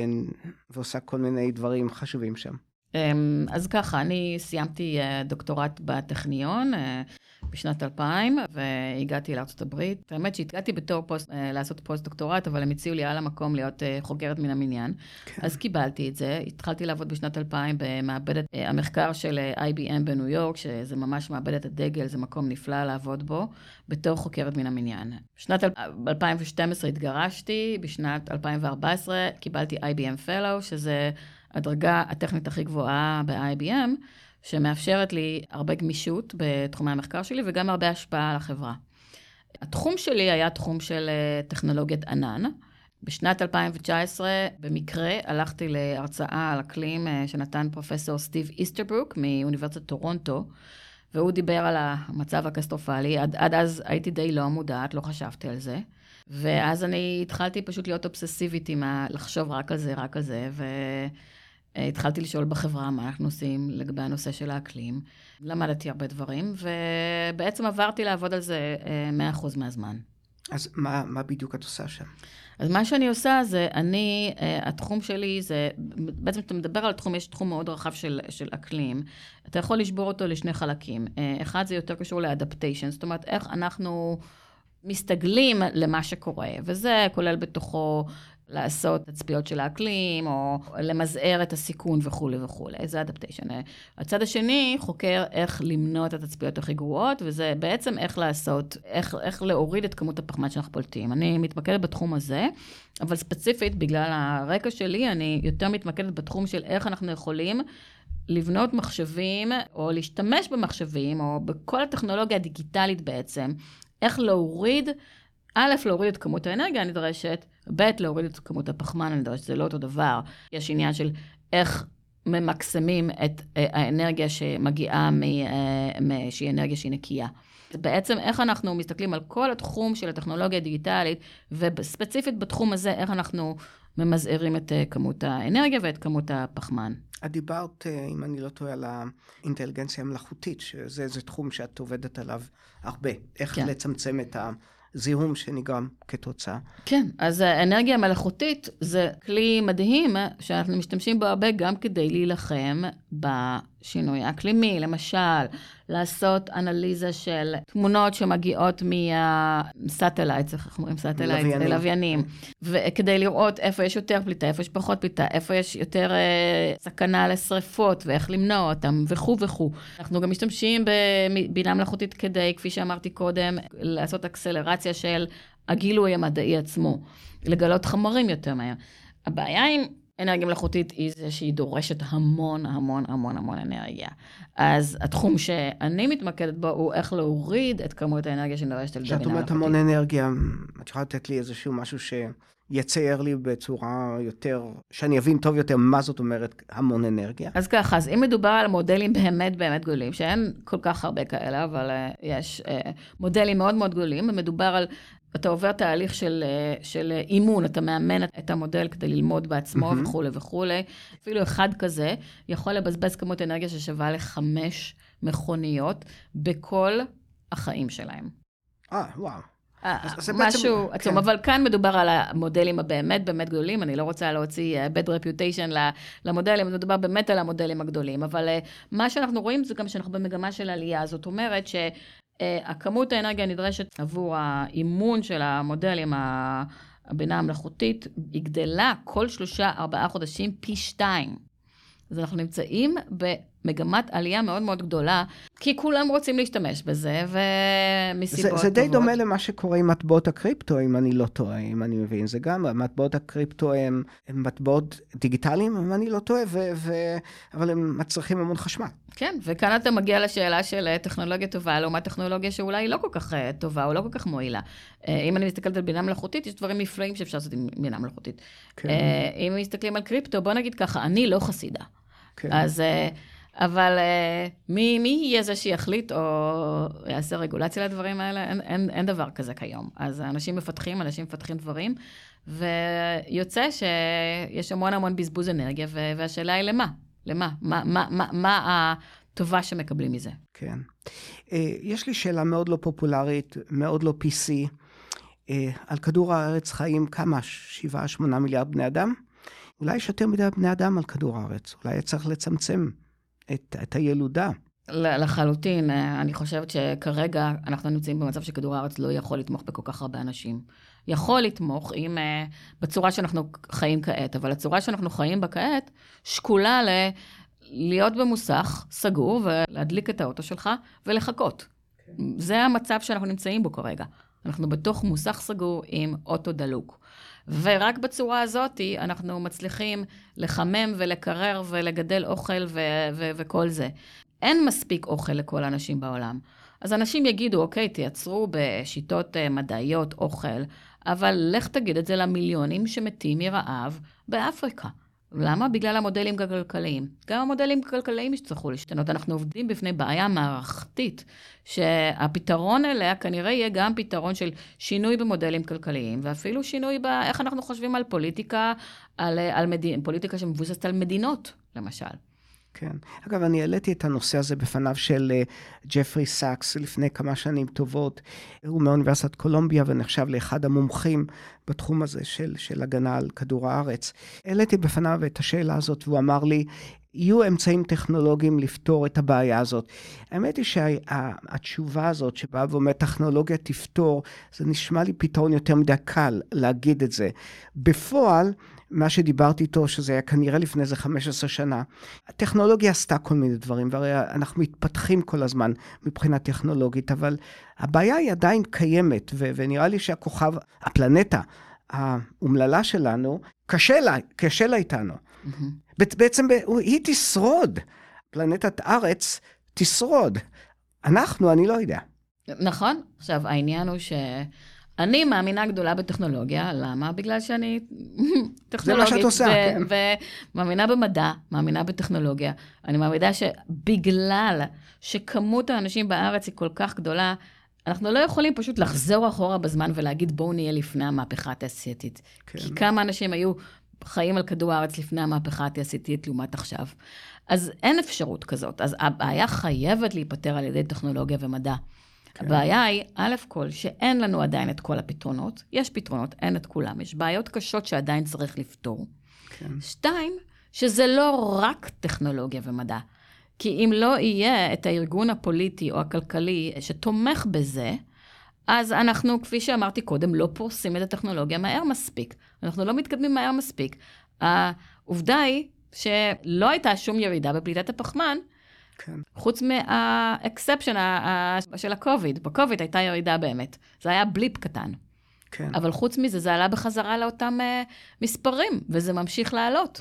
ועושה כל מיני דברים חשובים שם? אמ, אז ככה, אני סיימתי אה, דוקטורט בטכניון. אה, בשנת 2000, והגעתי הברית. האמת שהגעתי בתור פוסט, אה, לעשות פוסט-דוקטורט, אבל הם הציעו לי על המקום להיות חוקרת מן המניין. כן. אז קיבלתי את זה. התחלתי לעבוד בשנת 2000 במעבדת המחקר של IBM בניו יורק, שזה ממש מעבדת הדגל, זה מקום נפלא לעבוד בו, בתור חוקרת מן המניין. בשנת 2012 התגרשתי, בשנת 2014 קיבלתי IBM Fellow, שזה הדרגה הטכנית הכי גבוהה ב-IBM. שמאפשרת לי הרבה גמישות בתחומי המחקר שלי וגם הרבה השפעה על החברה. התחום שלי היה תחום של אה, טכנולוגיית ענן. בשנת 2019, במקרה, הלכתי להרצאה על אקלים אה, שנתן פרופסור סטיב איסטרברוק מאוניברסיטת טורונטו, והוא דיבר על המצב הקטסטרופלי. עד, עד אז הייתי די לא מודעת, לא חשבתי על זה. ואז אני התחלתי פשוט להיות אובססיבית עם ה... לחשוב רק על זה, רק על זה, ו... אה, התחלתי לשאול בחברה מה אנחנו עושים לגבי הנושא של האקלים. למדתי הרבה דברים, ובעצם עברתי לעבוד על זה 100% אה, מהזמן. אז מה, מה בדיוק את עושה שם? אז מה שאני עושה זה, אני, אה, התחום שלי זה, בעצם אתה מדבר על תחום, יש תחום מאוד רחב של, של אקלים. אתה יכול לשבור אותו לשני חלקים. אחד זה יותר קשור לאדפטיישן, זאת אומרת, איך אנחנו... מסתגלים למה שקורה, וזה כולל בתוכו לעשות תצפיות של האקלים, או למזער את הסיכון וכולי וכולי. זה אדפטיישן. הצד השני חוקר איך למנוע את התצפיות הכי גרועות, וזה בעצם איך לעשות, איך, איך להוריד את כמות הפחמן שאנחנו פולטים. אני מתמקדת בתחום הזה, אבל ספציפית, בגלל הרקע שלי, אני יותר מתמקדת בתחום של איך אנחנו יכולים לבנות מחשבים, או להשתמש במחשבים, או בכל הטכנולוגיה הדיגיטלית בעצם, איך להוריד, א', להוריד את כמות האנרגיה הנדרשת, ב', להוריד את כמות הפחמן הנדרשת, זה לא אותו דבר. יש עניין של איך ממקסמים את אה, האנרגיה שמגיעה אה, שהיא אנרגיה שהיא נקייה. בעצם איך אנחנו מסתכלים על כל התחום של הטכנולוגיה הדיגיטלית, וספציפית בתחום הזה, איך אנחנו ממזערים את אה, כמות האנרגיה ואת כמות הפחמן. את דיברת, אם אני לא טועה, על האינטליגנציה המלאכותית, שזה תחום שאת עובדת עליו הרבה. איך כן. לצמצם את ה... זיהום שנגרם כתוצאה. כן, אז האינטליגנציה המלאכותית זה כלי מדהים שאנחנו משתמשים בו הרבה גם כדי להילחם בשינוי אקלימי, למשל, לעשות אנליזה של תמונות שמגיעות מה satellites, איך אומרים satellites? לוויינים. וכדי לראות איפה יש יותר פליטה, איפה יש פחות פליטה, איפה יש יותר אה, סכנה לשריפות ואיך למנוע אותם וכו' וכו'. אנחנו גם משתמשים בבינה מלאכותית כדי, כפי שאמרתי קודם, לעשות אקסלרציה של הגילוי המדעי עצמו, לגלות חומרים יותר מהר. הבעיה עם אנרגיה מלאכותית היא זה שהיא דורשת המון המון המון המון אנרגיה. אז התחום שאני מתמקדת בו הוא איך להוריד את כמות האנרגיה שנדרשת על ידי כשאת בינה אומרת מלאכותית. המון אנרגיה, את יכולה לתת לי איזשהו משהו שיצייר לי בצורה יותר, שאני אבין טוב יותר מה זאת אומרת המון אנרגיה. אז ככה, אז אם מדובר על מודלים באמת באמת גדולים, שאין כל כך הרבה כאלה, אבל uh, יש uh, מודלים מאוד מאוד גדולים, ומדובר על, אתה עובר תהליך של, uh, של uh, אימון, אתה מאמן את המודל כדי ללמוד בעצמו מהמם. וכולי וכולי. אפילו אחד כזה יכול לבזבז כמות אנרגיה ששווה לחמש מכוניות בכל החיים שלהם. אה, וואו. אה, משהו כן. עצום, אבל כאן מדובר על המודלים הבאמת באמת גדולים, אני לא רוצה להוציא אה, bad reputation למודלים, מדובר באמת על המודלים הגדולים, אבל אה, מה שאנחנו רואים זה גם שאנחנו במגמה של עלייה, זאת אומרת שהכמות האנרגיה הנדרשת עבור האימון של המודלים, הבינה המלאכותית, היא גדלה כל שלושה, ארבעה חודשים פי שתיים. אז אנחנו נמצאים במגמת עלייה מאוד מאוד גדולה, כי כולם רוצים להשתמש בזה, ומסיבות זה, טובות. זה די דומה למה שקורה עם מטבעות הקריפטו, אם אני לא טועה, אם אני מבין. זה גם, מטבעות הקריפטו הם, הם מטבעות דיגיטליים, אם אני לא טועה, ו, ו, אבל הם מצריכים המון חשמל. כן, וכאן אתה מגיע לשאלה של אה, טכנולוגיה טובה לעומת טכנולוגיה שאולי לא כל כך אה, טובה או לא כל כך מועילה. אה, אם אני מסתכלת על בינה מלאכותית, יש דברים נפלאים שאפשר לעשות עם בינה מלאכותית. כן. אם מסתכלים על קריפטו, בוא נגיד ככה, אני לא חסידה. כן. אז, אבל אה, מי, מי יהיה זה שיחליט או יעשה רגולציה לדברים האלה? אין, אין, אין דבר כזה כיום. אז אנשים מפתחים, אנשים מפתחים דברים, ויוצא שיש המון המון בזבוז אנרגיה, והשאלה היא למה? למה? מה, מה, מה, מה הטובה שמקבלים מזה? כן. אה, יש לי שאלה מאוד לא פופולרית, מאוד לא PC. אה, על כדור הארץ חיים כמה? שבעה, שמונה מיליארד בני אדם? אולי יש יותר מדי בני אדם על כדור הארץ. אולי צריך לצמצם את, את הילודה. לחלוטין, אה, אני חושבת שכרגע אנחנו נמצאים במצב שכדור הארץ לא יכול לתמוך בכל כך הרבה אנשים. יכול לתמוך אם, אה, בצורה שאנחנו חיים כעת, אבל הצורה שאנחנו חיים בה כעת שקולה ל... להיות במוסך סגור ולהדליק את האוטו שלך ולחכות. זה המצב שאנחנו נמצאים בו כרגע. אנחנו בתוך מוסך סגור עם אוטו דלוק. ורק בצורה הזאת אנחנו מצליחים לחמם ולקרר ולגדל אוכל ו- ו- וכל זה. אין מספיק אוכל לכל האנשים בעולם. אז אנשים יגידו, אוקיי, תייצרו בשיטות אה, מדעיות אוכל, אבל לך תגיד את זה למיליונים שמתים מרעב באפריקה. למה? בגלל המודלים הכלכליים. גם המודלים הכלכליים יצטרכו להשתנות. אנחנו עובדים בפני בעיה מערכתית, שהפתרון אליה כנראה יהיה גם פתרון של שינוי במודלים כלכליים, ואפילו שינוי באיך אנחנו חושבים על פוליטיקה, על, על מדין, פוליטיקה שמבוססת על מדינות, למשל. כן. אגב, אני העליתי את הנושא הזה בפניו של אה, ג'פרי סאקס לפני כמה שנים טובות. הוא מאוניברסיטת קולומביה ונחשב לאחד המומחים בתחום הזה של, של הגנה על כדור הארץ. העליתי בפניו את השאלה הזאת והוא אמר לי, יהיו אמצעים טכנולוגיים לפתור את הבעיה הזאת. האמת היא שהתשובה הזאת שבאה ואומרת טכנולוגיה תפתור, זה נשמע לי פתרון יותר מדי קל להגיד את זה. בפועל, מה שדיברתי איתו, שזה היה כנראה לפני איזה 15 שנה, הטכנולוגיה עשתה כל מיני דברים, והרי אנחנו מתפתחים כל הזמן מבחינה טכנולוגית, אבל הבעיה היא עדיין קיימת, ו- ונראה לי שהכוכב, הפלנטה האומללה שלנו, קשה לה, קשה לה איתנו. בעצם היא תשרוד, פלנטת ארץ תשרוד. אנחנו, אני לא יודע. נכון. עכשיו, העניין הוא ש... אני מאמינה גדולה בטכנולוגיה, למה? בגלל שאני טכנולוגית. זה מה שאת עושה, כן. ומאמינה במדע, מאמינה בטכנולוגיה. אני מאמינה שבגלל שכמות האנשים בארץ היא כל כך גדולה, אנחנו לא יכולים פשוט לחזור אחורה בזמן ולהגיד בואו נהיה לפני המהפכה התעשייתית. כן. כי כמה אנשים היו חיים על כדור הארץ לפני המהפכה התעשייתית לעומת עכשיו. אז אין אפשרות כזאת. אז הבעיה חייבת להיפתר על ידי טכנולוגיה ומדע. כן. הבעיה היא, א' כל, שאין לנו עדיין את כל הפתרונות. יש פתרונות, אין את כולם. יש בעיות קשות שעדיין צריך לפתור. כן. שתיים, שזה לא רק טכנולוגיה ומדע. כי אם לא יהיה את הארגון הפוליטי או הכלכלי שתומך בזה, אז אנחנו, כפי שאמרתי קודם, לא פורסים את הטכנולוגיה מהר מספיק. אנחנו לא מתקדמים מהר מספיק. העובדה היא שלא הייתה שום ירידה בפליטת הפחמן, כן. חוץ מהאקספשן של הקוביד. בקוביד הייתה ירידה באמת. זה היה בליפ קטן. כן. אבל חוץ מזה, זה עלה בחזרה לאותם uh, מספרים, וזה ממשיך לעלות.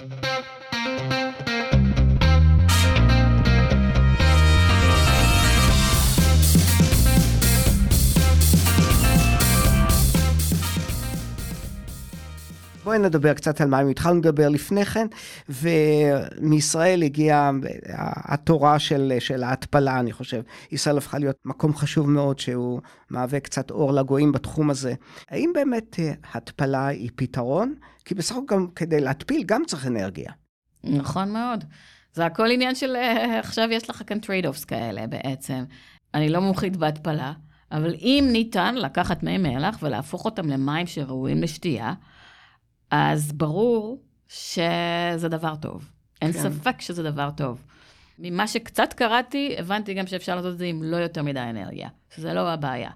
בואי נדבר קצת על מים. התחלנו לדבר לפני כן, ומישראל הגיעה התורה של, של ההתפלה, אני חושב. ישראל הפכה להיות מקום חשוב מאוד, שהוא מהווה קצת אור לגויים בתחום הזה. האם באמת אה, התפלה היא פתרון? כי בסך הכל גם כדי להתפיל גם צריך אנרגיה. נכון מאוד. זה הכל עניין של, אה, עכשיו יש לך כאן trade-offs כאלה בעצם. אני לא מומחית בהתפלה, אבל אם ניתן לקחת מי מלח ולהפוך אותם למים שראויים לשתייה, אז ברור שזה דבר טוב. אין כן. ספק שזה דבר טוב. ממה שקצת קראתי, הבנתי גם שאפשר לעשות את זה עם לא יותר מדי אנרגיה, שזה לא הבעיה.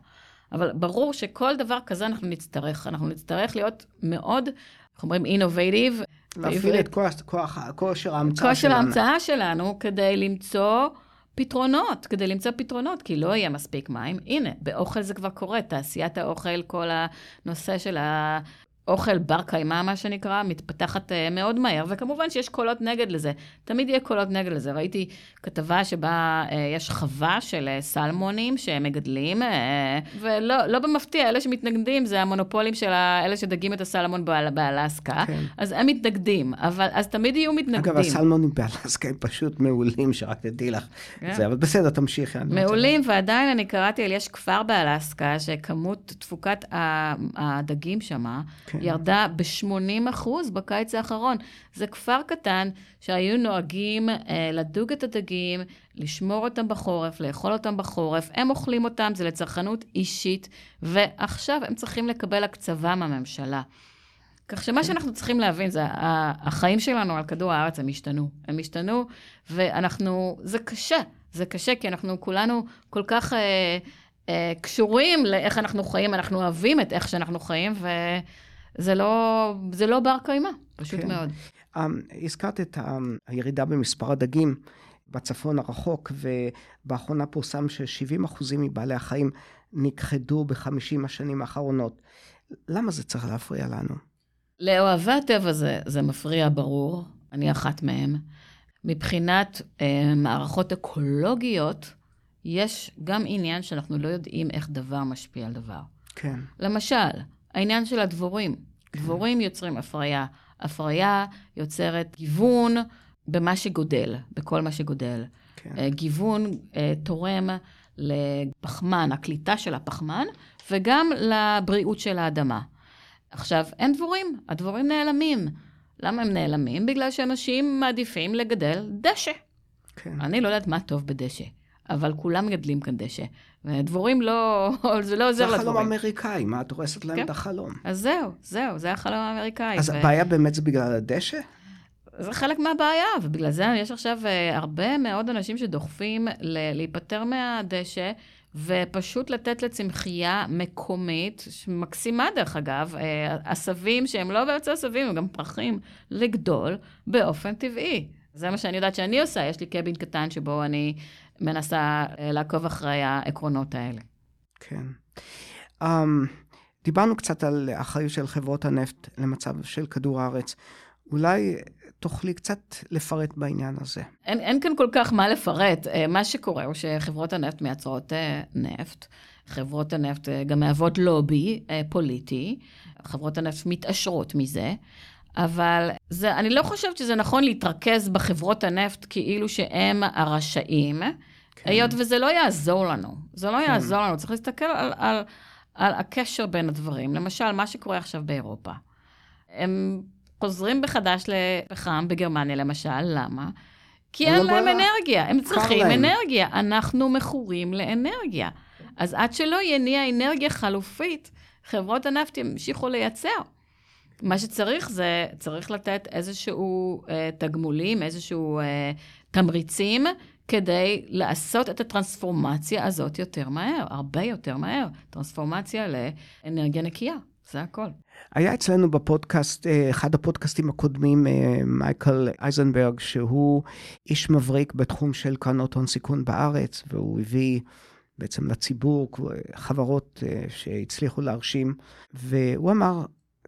אבל ברור שכל דבר כזה אנחנו נצטרך. אנחנו נצטרך להיות מאוד, איך אומרים, אינובייטיב. להפעיל את כוח, כוח, כושר ההמצאה כושר שלנו. ההמצאה שלנו כדי למצוא פתרונות, כדי למצוא פתרונות, כי לא יהיה מספיק מים. הנה, באוכל זה כבר קורה, תעשיית האוכל, כל הנושא של ה... אוכל בר קיימא, מה שנקרא, מתפתחת uh, מאוד מהר, וכמובן שיש קולות נגד לזה. תמיד יהיה קולות נגד לזה. ראיתי כתבה שבה uh, יש חווה של uh, סלמונים שהם מגדלים, uh, ולא לא במפתיע, אלה שמתנגדים זה המונופולים של אלה שדגים את הסלמון באל, באלסקה, כן. אז הם מתנגדים, אבל אז תמיד יהיו מתנגדים. אגב, הסלמונים באלסקה הם פשוט מעולים, שרק תדעי לך. כן. זה, אבל בסדר, תמשיכי. לא רוצה- מעולים, ועדיין אני קראתי על, יש כפר באלסקה, שכמות תפוקת הדגים שמה, כן. ירדה ב-80 אחוז בקיץ האחרון. זה כפר קטן שהיו נוהגים אה, לדוג את הדגים, לשמור אותם בחורף, לאכול אותם בחורף, הם אוכלים אותם, זה לצרכנות אישית, ועכשיו הם צריכים לקבל הקצבה מהממשלה. כך שמה שאנחנו צריכים להבין זה, החיים שלנו על כדור הארץ הם השתנו. הם השתנו, ואנחנו, זה קשה. זה קשה, כי אנחנו כולנו כל כך אה, אה, קשורים לאיך אנחנו חיים, אנחנו אוהבים את איך שאנחנו חיים, וזה לא, זה לא בר קיימא, פשוט כן. מאוד. Um, הזכרת את הירידה במספר הדגים בצפון הרחוק, ובאחרונה פורסם ש-70% מבעלי החיים נכחדו בחמישים השנים האחרונות. למה זה צריך להפריע לנו? לאוהבי הטבע זה, זה מפריע, ברור, אני אחת מהם. מבחינת אה, מערכות אקולוגיות, יש גם עניין שאנחנו לא יודעים איך דבר משפיע על דבר. כן. למשל, העניין של הדבורים. דבורים יוצרים הפריה. הפריה יוצרת גיוון במה שגודל, בכל מה שגודל. כן. אה, גיוון אה, תורם לפחמן, הקליטה של הפחמן, וגם לבריאות של האדמה. עכשיו, אין דבורים, הדבורים נעלמים. למה הם נעלמים? בגלל שאנשים מעדיפים לגדל דשא. כן. אני לא יודעת מה טוב בדשא, אבל כולם מגדלים כאן דשא. ודבורים לא, זה לא זה עוזר החלום לדבורים. האמריקאי, מה את הורסת להם כן. את החלום? אז זהו, זהו, זה החלום האמריקאי. אז ו- הבעיה באמת זה בגלל הדשא? זה חלק מהבעיה, ובגלל זה יש עכשיו אה, הרבה מאוד אנשים שדוחפים ל- להיפטר מהדשא, ופשוט לתת לצמחייה מקומית, מקסימה דרך אגב, אה, עשבים שהם לא בעצם עשבים, הם גם פרחים, לגדול באופן טבעי. זה מה שאני יודעת שאני עושה, יש לי קבין קטן שבו אני מנסה אה, לעקוב אחרי העקרונות האלה. כן. Um, דיברנו קצת על האחריות של חברות הנפט למצב של כדור הארץ. אולי תוכלי קצת לפרט בעניין הזה. אין, אין כאן כל כך מה לפרט. אה, מה שקורה הוא שחברות הנפט מייצרות אה, נפט. חברות הנפט גם מהוות לובי פוליטי. חברות הנפט מתעשרות מזה. אבל זה, אני לא חושבת שזה נכון להתרכז בחברות הנפט כאילו שהם הרשעים, כן. היות וזה לא יעזור לנו. זה לא כן. יעזור לנו, צריך להסתכל על, על, על הקשר בין הדברים. למשל, מה שקורה עכשיו באירופה. הם חוזרים מחדש לפחם בגרמניה, למשל, למה? כי אין להם אנרגיה, הם צריכים אנרגיה. אנחנו מכורים לאנרגיה. אז עד שלא יניע אנרגיה חלופית, חברות הנפט ימשיכו לייצר. מה שצריך זה, צריך לתת איזשהו אה, תגמולים, איזשהו אה, תמריצים, כדי לעשות את הטרנספורמציה הזאת יותר מהר, הרבה יותר מהר. טרנספורמציה לאנרגיה נקייה, זה הכל. היה אצלנו בפודקאסט, אה, אחד הפודקאסטים הקודמים, אה, מייקל אייזנברג, שהוא איש מבריק בתחום של קרנות הון סיכון בארץ, והוא הביא בעצם לציבור חברות אה, שהצליחו להרשים, והוא אמר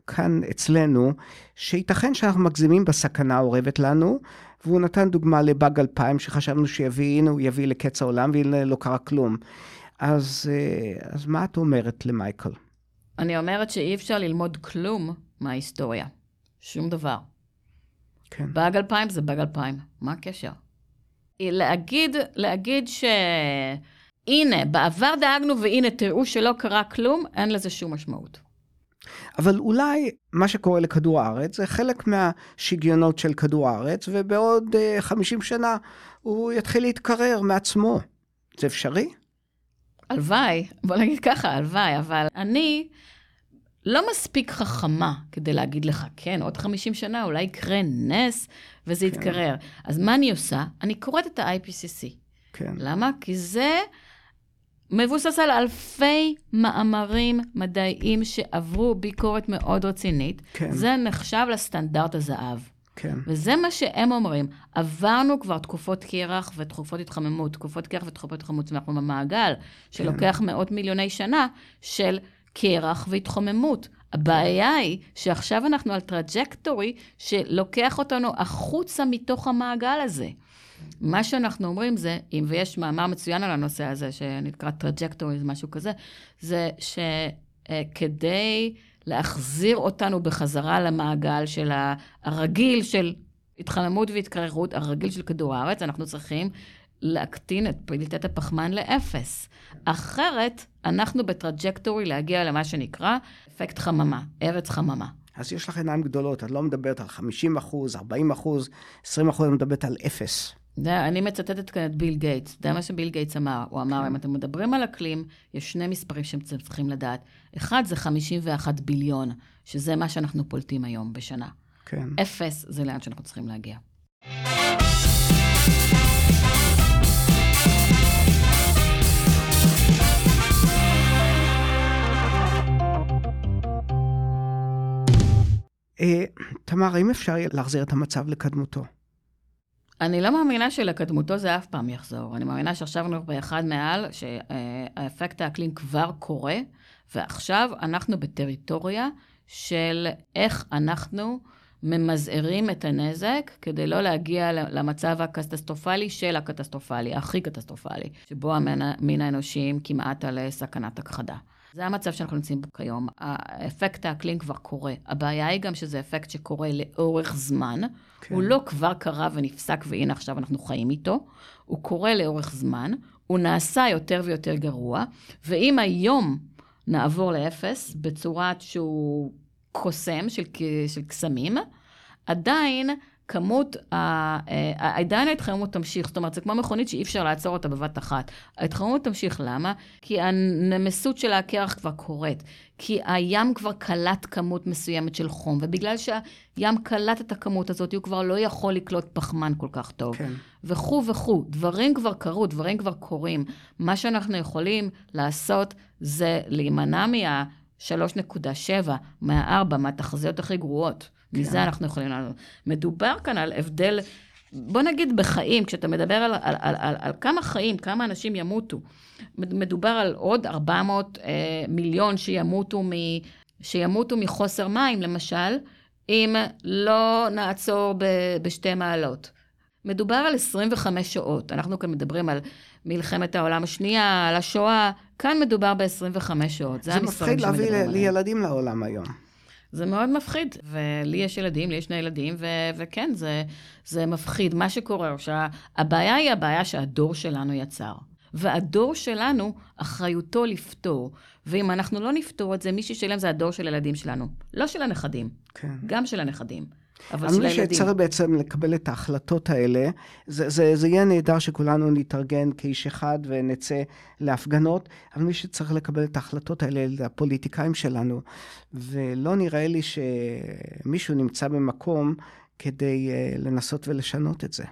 כאן אצלנו, שייתכן שאנחנו מגזימים בסכנה האורבת לנו, והוא נתן דוגמה לבאג 2000 שחשבנו שיביא, הנה הוא יביא לקץ העולם והנה לא קרה כלום. אז, אז מה את אומרת למייקל? אני אומרת שאי אפשר ללמוד כלום מההיסטוריה. שום דבר. כן. באג 2000 זה באג 2000, מה הקשר? להגיד, להגיד ש... הנה, בעבר דאגנו והנה, תראו שלא קרה כלום, אין לזה שום משמעות. אבל אולי מה שקורה לכדור הארץ זה חלק מהשגיונות של כדור הארץ, ובעוד uh, אה, 50 שנה הוא יתחיל להתקרר מעצמו. זה אפשרי? הלוואי, בוא נגיד ככה, הלוואי, אבל אני לא מספיק חכמה כדי להגיד לך, כן, עוד 50 שנה אולי יקרה נס וזה כן. יתקרר. אז מה אני עושה? אני קוראת את ה-IPCC. כן. למה? כי זה מבוסס על אלפי מאמרים מדעיים שעברו ביקורת מאוד רצינית. כן. זה נחשב לסטנדרט הזהב. כן. וזה מה שהם אומרים. עברנו כבר תקופות קרח ותקופות התחממות, תקופות קרח ותקופות התחממות, ואנחנו במעגל שלוקח כן. מאות מיליוני שנה של קרח והתחממות. הבעיה היא שעכשיו אנחנו על trajectory שלוקח אותנו החוצה מתוך המעגל הזה. מה שאנחנו אומרים זה, אם ויש מאמר מצוין על הנושא הזה, שנקרא trajectory, משהו כזה, זה שכדי להחזיר אותנו בחזרה למעגל של הרגיל של התחממות והתקררות, הרגיל של כדור הארץ, אנחנו צריכים להקטין את פליטת הפחמן לאפס. אחרת, אנחנו ב trajectory להגיע למה שנקרא אפקט חממה, ארץ חממה. אז יש לך עיניים גדולות, את לא מדברת על 50 אחוז, 40 אחוז, 20 אחוז, את מדברת על אפס. אני מצטטת כאן את ביל גייטס, זה מה שביל גייטס אמר. הוא אמר, כן. אם אתם מדברים על אקלים, יש שני מספרים שאתם צריכים לדעת. אחד זה 51 ביליון, שזה מה שאנחנו פולטים היום בשנה. כן. אפס זה לאן שאנחנו צריכים להגיע. אה, תמר, האם אפשר להחזיר את המצב לקדמותו? אני לא מאמינה שלקדמותו זה אף פעם יחזור. אני מאמינה שעכשיו אנחנו באחד מעל, שהאפקט האקלים כבר קורה, ועכשיו אנחנו בטריטוריה של איך אנחנו ממזערים את הנזק כדי לא להגיע למצב הקטסטרופלי של הקטסטרופלי, הכי קטסטרופלי, שבו המין האנושיים כמעט על סכנת הכחדה. זה המצב שאנחנו נמצאים בו כיום. אפקט האקלים כבר קורה. הבעיה היא גם שזה אפקט שקורה לאורך זמן. כן. הוא לא כבר קרה ונפסק והנה עכשיו אנחנו חיים איתו. הוא קורה לאורך זמן, הוא נעשה יותר ויותר גרוע, ואם היום נעבור לאפס בצורת שהוא קוסם של, של קסמים, עדיין כמות, אה, עדיין ההתחממות תמשיך, זאת אומרת, זה כמו מכונית שאי אפשר לעצור אותה בבת אחת. ההתחממות תמשיך, למה? כי הנמסות של הקרח כבר קורית, כי הים כבר קלט כמות מסוימת של חום, ובגלל שהים קלט את הכמות הזאת, הוא כבר לא יכול לקלוט פחמן כל כך טוב. כן. וכו' וכו', דברים כבר קרו, דברים כבר קורים. מה שאנחנו יכולים לעשות זה להימנע מה... 3.7, מה-4, מהתחזיות הכי גרועות. כן. מזה אנחנו יכולים לענות. מדובר כאן על הבדל, בוא נגיד בחיים, כשאתה מדבר על, על, על, על, על כמה חיים, כמה אנשים ימותו, מדובר על עוד 400 אה, מיליון שימותו, מ, שימותו מחוסר מים, למשל, אם לא נעצור ב, בשתי מעלות. מדובר על 25 שעות. אנחנו כאן מדברים על מלחמת העולם השנייה, על השואה, כאן מדובר ב-25 שעות. זה, זה מפחיד להביא לי ילדים לעולם היום. זה מאוד מפחיד, ולי יש ילדים, לי יש שני ילדים, ו- וכן, זה, זה מפחיד. מה שקורה, שהבעיה היא הבעיה שהדור שלנו יצר. והדור שלנו, אחריותו לפתור. ואם אנחנו לא נפתור את זה, מי שישלם זה הדור של הילדים שלנו. לא של הנכדים, כן. גם של הנכדים. אבל. אני שצריך בעצם לקבל את ההחלטות האלה. זה, זה, זה יהיה נהדר שכולנו נתארגן כאיש אחד ונצא להפגנות, אבל מי שצריך לקבל את ההחלטות האלה זה הפוליטיקאים שלנו. ולא נראה לי שמישהו נמצא במקום כדי uh, לנסות ולשנות את זה.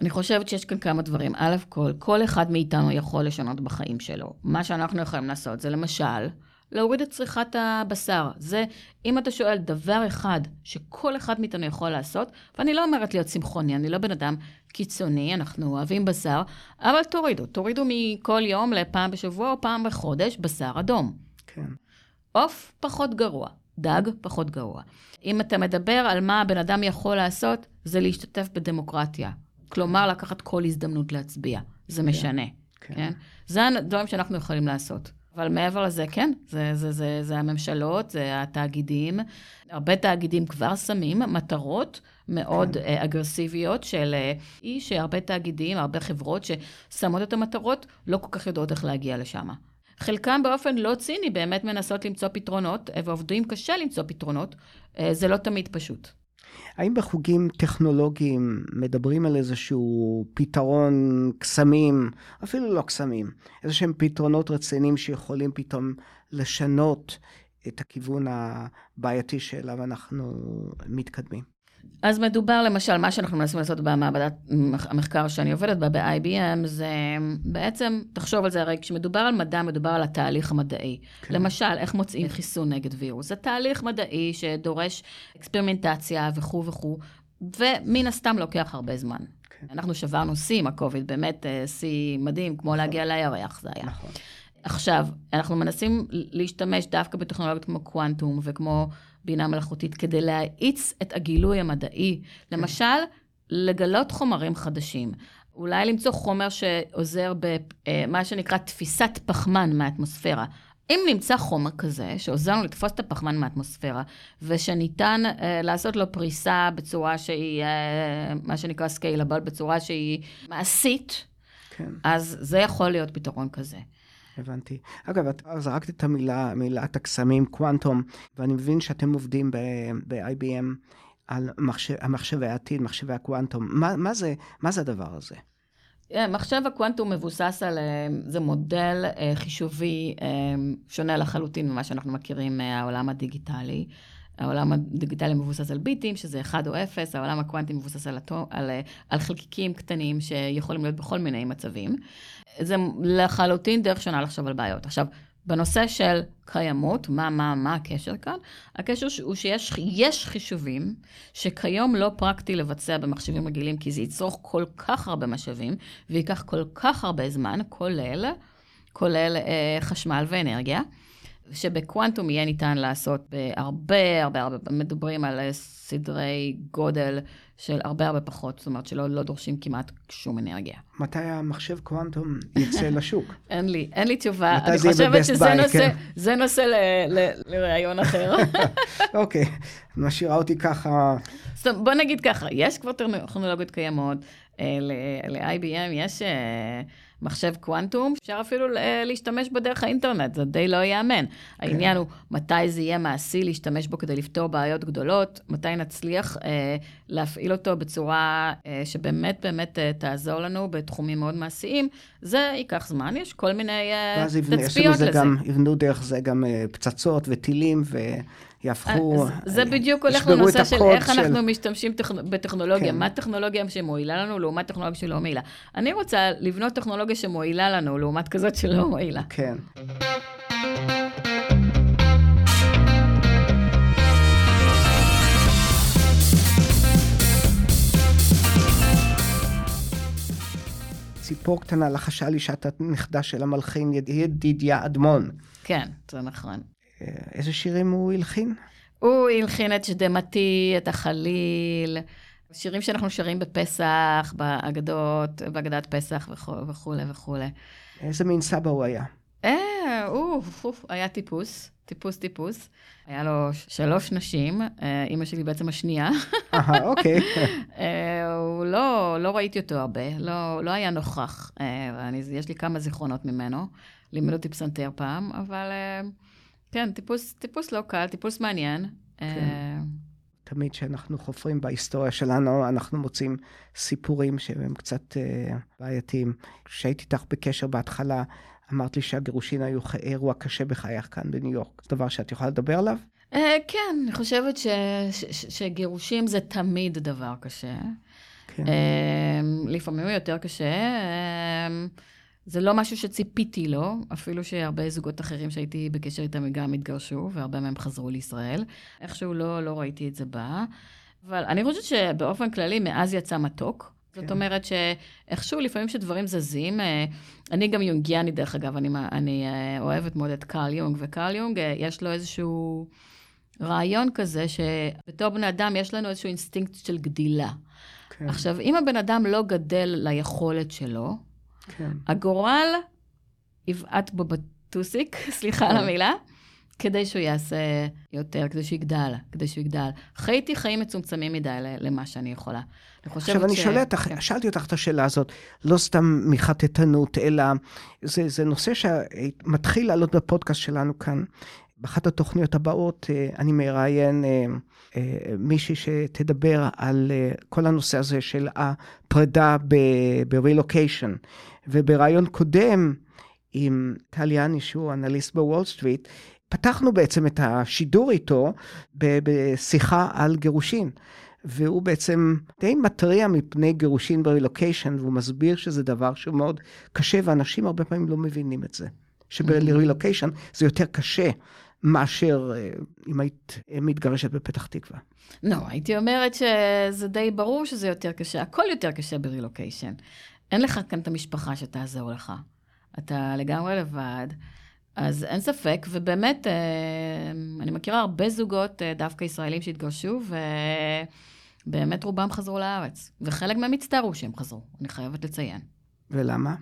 אני חושבת שיש כאן כמה דברים. א' כל, כל אחד מאיתנו יכול לשנות בחיים שלו. מה שאנחנו יכולים לעשות זה למשל, להוריד את צריכת הבשר. זה, אם אתה שואל דבר אחד שכל אחד מאיתנו יכול לעשות, ואני לא אומרת להיות צמחוני, אני לא בן אדם קיצוני, אנחנו אוהבים בשר, אבל תורידו, תורידו מכל יום לפעם בשבוע או פעם בחודש בשר אדום. כן. עוף פחות גרוע, דג פחות גרוע. אם אתה מדבר על מה הבן אדם יכול לעשות, זה להשתתף בדמוקרטיה. כלומר, לקחת כל הזדמנות להצביע. זה משנה, כן. כן? זה הדברים שאנחנו יכולים לעשות. אבל מעבר לזה, כן, זה, זה, זה, זה הממשלות, זה התאגידים. הרבה תאגידים כבר שמים מטרות מאוד כן. אגרסיביות של אה, אי שהרבה תאגידים, הרבה חברות ששמות את המטרות, לא כל כך יודעות איך להגיע לשם. חלקם באופן לא ציני באמת מנסות למצוא פתרונות, אה, ועובדים קשה למצוא פתרונות. אה, זה לא תמיד פשוט. האם בחוגים טכנולוגיים מדברים על איזשהו פתרון קסמים, אפילו לא קסמים, איזה שהם פתרונות רציניים שיכולים פתאום לשנות את הכיוון הבעייתי שאליו אנחנו מתקדמים? אז מדובר למשל, מה שאנחנו מנסים לעשות במעבדת המחקר שאני עובדת בה, ב-IBM, זה בעצם, תחשוב על זה, הרי כשמדובר על מדע, מדובר על התהליך המדעי. כן. למשל, איך מוצאים חיסון נגד וירוס. זה תהליך מדעי שדורש אקספרימנטציה וכו' וכו', ומן הסתם לוקח הרבה זמן. כן. אנחנו שברנו שיא עם הקוביד, באמת אה, שיא מדהים, כמו נכון. להגיע לירח זה היה. נכון. עכשיו, אנחנו מנסים להשתמש דווקא בטכנולוגיות כמו קוונטום וכמו בינה מלאכותית כדי להאיץ את הגילוי המדעי. כן. למשל, לגלות חומרים חדשים. אולי למצוא חומר שעוזר במה אה, שנקרא תפיסת פחמן מהאטמוספירה. אם נמצא חומר כזה, שעוזר לנו לתפוס את הפחמן מהאטמוספירה, ושניתן uh, לעשות לו פריסה בצורה שהיא, uh, מה שנקרא סקיילבל, בצורה שהיא מעשית, כן. אז זה יכול להיות פתרון כזה. הבנתי. אגב, את זרקת את המילה, מילת הקסמים, קוונטום, ואני מבין שאתם עובדים ב-IBM על מחשב, המחשבי העתיד, מחשבי הקוונטום. מה, מה, זה, מה זה הדבר הזה? Yeah, אה, מחשב הקוונטום מבוסס על, אה, זה מודל uh, חישובי שונה לחלוטין ממה שאנחנו מכירים מהעולם הדיגיטלי. העולם הדיגיטלי מבוסס על ביטים, שזה 1 או 0, העולם הקוונטי מבוסס על, על, על חלקיקים קטנים שיכולים להיות בכל מיני מצבים. זה לחלוטין דרך שונה לחשוב על בעיות. עכשיו, בנושא של קיימות, מה, מה, מה הקשר כאן? הקשר הוא שיש חישובים שכיום לא פרקטי לבצע במחשבים רגילים, כי זה יצרוך כל כך הרבה משאבים, וייקח כל כך הרבה זמן, כולל, כולל אה, חשמל ואנרגיה. שבקוונטום יהיה ניתן לעשות בהרבה, הרבה, הרבה, מדברים על סדרי גודל של הרבה הרבה פחות, זאת אומרת שלא לא דורשים כמעט שום אנרגיה. מתי המחשב קוונטום יצא לשוק? אין לי, אין לי תשובה. אני חושבת שזה נושא, כן. זה נושא ל, ל, לראיון אחר. אוקיי, משאירה אותי ככה. זאת, בוא נגיד ככה, יש כבר טכנולוגיות קיימות, ל-IBM יש... אה, מחשב קוונטום, אפשר אפילו להשתמש בו דרך האינטרנט, זה די לא ייאמן. כן. העניין הוא מתי זה יהיה מעשי להשתמש בו כדי לפתור בעיות גדולות, מתי נצליח אה, להפעיל אותו בצורה אה, שבאמת באמת אה, תעזור לנו בתחומים מאוד מעשיים, זה ייקח זמן, יש כל מיני אה, תצפיות לזה. גם, יבנו דרך זה גם אה, פצצות וטילים ו... יהפכו, אה, זה בדיוק הולך לנושא של איך של... אנחנו משתמשים טכ... בטכנולוגיה, כן. מה טכנולוגיה שמועילה לנו לעומת טכנולוגיה שלא מועילה. אני רוצה לבנות טכנולוגיה שמועילה לנו לעומת כזאת שלא מועילה. כן. ציפור קטנה לחשה לי שאתה נכדה של המלחין ידידיה אדמון. כן, זה נכון. איזה שירים הוא הלחין? הוא הלחין את שדמתי, את החליל, שירים שאנחנו שרים בפסח, באגדות, באגדת פסח וכולי וכולי. איזה מין סבא הוא היה? אה, הוא, היה טיפוס, טיפוס טיפוס. היה לו שלוש נשים, אה, אימא שלי בעצם השנייה. אהה, אוקיי. אה, הוא לא, לא ראיתי אותו הרבה, לא, לא היה נוכח. אה, אני, יש לי כמה זיכרונות ממנו. לימד אותי פסנתר פעם, אבל... כן, טיפוס, טיפוס לא קל, טיפוס מעניין. כן. אה, תמיד כשאנחנו חופרים בהיסטוריה שלנו, אנחנו מוצאים סיפורים שהם קצת uh, בעייתיים. כשהייתי איתך בקשר בהתחלה, אמרת לי שהגירושין היו אירוע קשה בחייך כאן בניו יורק. זה דבר שאת יכולה לדבר עליו? Uh, כן, אני חושבת ש, ש, ש, שגירושים זה תמיד דבר קשה. כן. אמ, לפעמים יותר קשה. אמ, זה לא משהו שציפיתי לו, אפילו שהרבה זוגות אחרים שהייתי בקשר איתם גם התגרשו, והרבה מהם חזרו לישראל. איכשהו לא, לא ראיתי את זה בא. אבל אני חושבת שבאופן כללי, מעז יצא מתוק. זאת כן. אומרת שאיכשהו לפעמים שדברים זזים, אה, אני גם יונגיאני דרך אגב, אני, אני אה, אוהבת מאוד את קרל יונג, וקרל יונג אה, יש לו איזשהו רעיון כזה, שבתור בני אדם יש לנו איזשהו אינסטינקט של גדילה. כן, עכשיו, אם הבן אדם לא גדל ליכולת שלו, כן. הגורל יבעט בו בטוסיק, סליחה על המילה, כדי שהוא יעשה יותר, כדי שהוא יגדל, כדי שהוא יגדל. חייתי חיים מצומצמים מדי למה שאני יכולה. אני חושבת עכשיו, אני ש- שואל אותך, כן. שאלתי אותך את השאלה הזאת, לא סתם מחטטנות, אלא זה, זה נושא שמתחיל לעלות בפודקאסט שלנו כאן. באחת התוכניות הבאות אה, אני מראיין אה, אה, מישהי שתדבר על כל הנושא הזה של הפרידה ברילוקיישן. ובריאיון קודם עם טל יאני, שהוא אנליסט בוול סטריט, פתחנו בעצם את השידור איתו בשיחה על גירושין. והוא בעצם די מתריע מפני גירושין ברילוקיישן, והוא מסביר שזה דבר שהוא מאוד קשה, ואנשים הרבה פעמים לא מבינים את זה. שברילוקיישן זה יותר קשה מאשר אה, אם היית אה, מתגרשת בפתח תקווה. לא, הייתי אומרת שזה די ברור שזה יותר קשה, הכל יותר קשה ברילוקיישן. אין לך כאן את המשפחה שתעזור לך. אתה לגמרי לבד, אז אין ספק, ובאמת, אה, אני מכירה הרבה זוגות, אה, דווקא ישראלים שהתגרשו, ובאמת רובם חזרו לארץ. וחלק מהם הצטערו שהם חזרו, אני חייבת לציין. ולמה?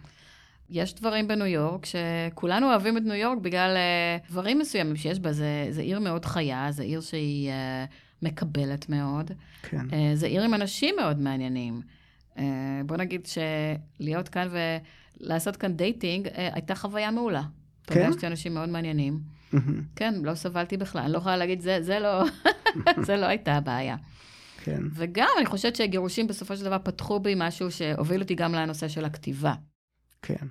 יש דברים בניו יורק שכולנו אוהבים את ניו יורק בגלל uh, דברים מסוימים שיש בה. זה, זה עיר מאוד חיה, זו עיר שהיא מקבלת מאוד. כן. זו עיר עם אנשים מאוד מעניינים. Uh, בוא נגיד שלהיות כאן ולעשות כאן דייטינג uh, הייתה חוויה מעולה. כן? פגשתי אנשים מאוד מעניינים. כן, לא סבלתי בכלל. אני לא יכולה להגיד, זה, זה לא, זה לא הייתה הבעיה. כן. וגם, אני חושבת שהגירושים בסופו של דבר פתחו בי משהו שהוביל אותי גם לנושא של הכתיבה. כן.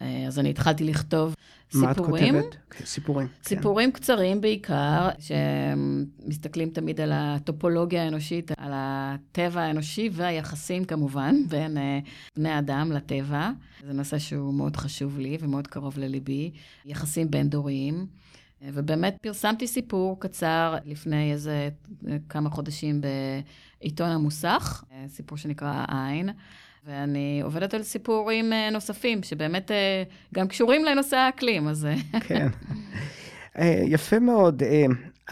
אה, אז אני התחלתי לכתוב מה את סיפורים. כותבת? כן, סיפורים. כן. סיפורים קצרים בעיקר, שמסתכלים תמיד על הטופולוגיה האנושית, על הטבע האנושי והיחסים כמובן בין uh, בני אדם לטבע. זה נושא שהוא מאוד חשוב לי ומאוד קרוב לליבי, יחסים בין-דוריים. אה, ובאמת פרסמתי סיפור קצר לפני איזה אה, כמה חודשים בעיתון המוסך, אה, סיפור שנקרא העין. ואני עובדת על סיפורים אה, נוספים, שבאמת אה, גם קשורים לנושא האקלים, אז... אה, כן. יפה מאוד.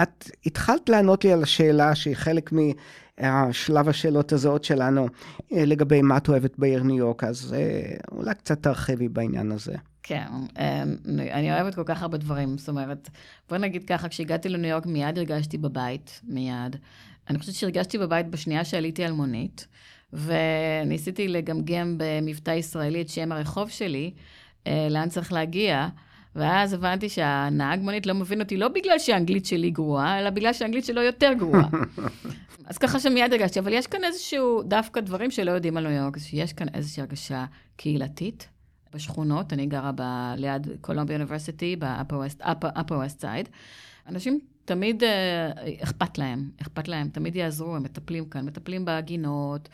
את התחלת לענות לי על השאלה שהיא חלק מהשלב השאלות הזאת שלנו, לגבי מה את אוהבת בעיר ניו יורק, אז אולי קצת תרחיבי בעניין הזה. כן, אני אוהבת כל כך הרבה דברים. זאת אומרת, בוא נגיד ככה, כשהגעתי לניו יורק מיד הרגשתי בבית, מיד. אני חושבת שהרגשתי בבית בשנייה שעליתי על מונית, וניסיתי לגמגם במבטא ישראלי את שם הרחוב שלי, אה, לאן צריך להגיע. ואז הבנתי שהנהג מונית לא מבין אותי לא בגלל שהאנגלית שלי גרועה, אלא בגלל שהאנגלית שלו יותר גרועה. אז ככה שמיד הרגשתי, אבל יש כאן איזשהו, דווקא דברים שלא יודעים על ניו יורק, שיש כאן איזושהי הרגשה קהילתית בשכונות, אני גרה ב, ליד קולומביה אוניברסיטי, ב-upper west side. אנשים תמיד אה, אכפת להם, אכפת להם, תמיד יעזרו, הם מטפלים כאן, מטפלים בגינות.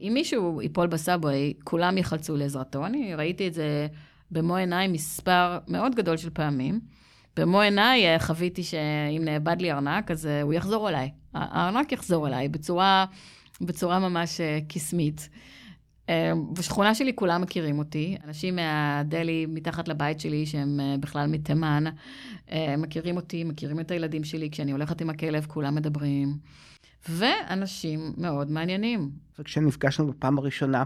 אם מישהו ייפול בסאבווי, כולם יחלצו לעזרתו. אני ראיתי את זה במו עיניי מספר מאוד גדול של פעמים. במו עיניי אה, חוויתי שאם נאבד לי ארנק, אז אה, הוא יחזור אליי. הארנק יחזור אליי בצורה, בצורה ממש אה, קסמית. בשכונה שלי כולם מכירים אותי. אנשים מהדלי מתחת לבית שלי, שהם בכלל מתימן, מכירים אותי, מכירים את הילדים שלי. כשאני הולכת עם הכלב, כולם מדברים. ואנשים מאוד מעניינים. וכשנפגשנו בפעם הראשונה,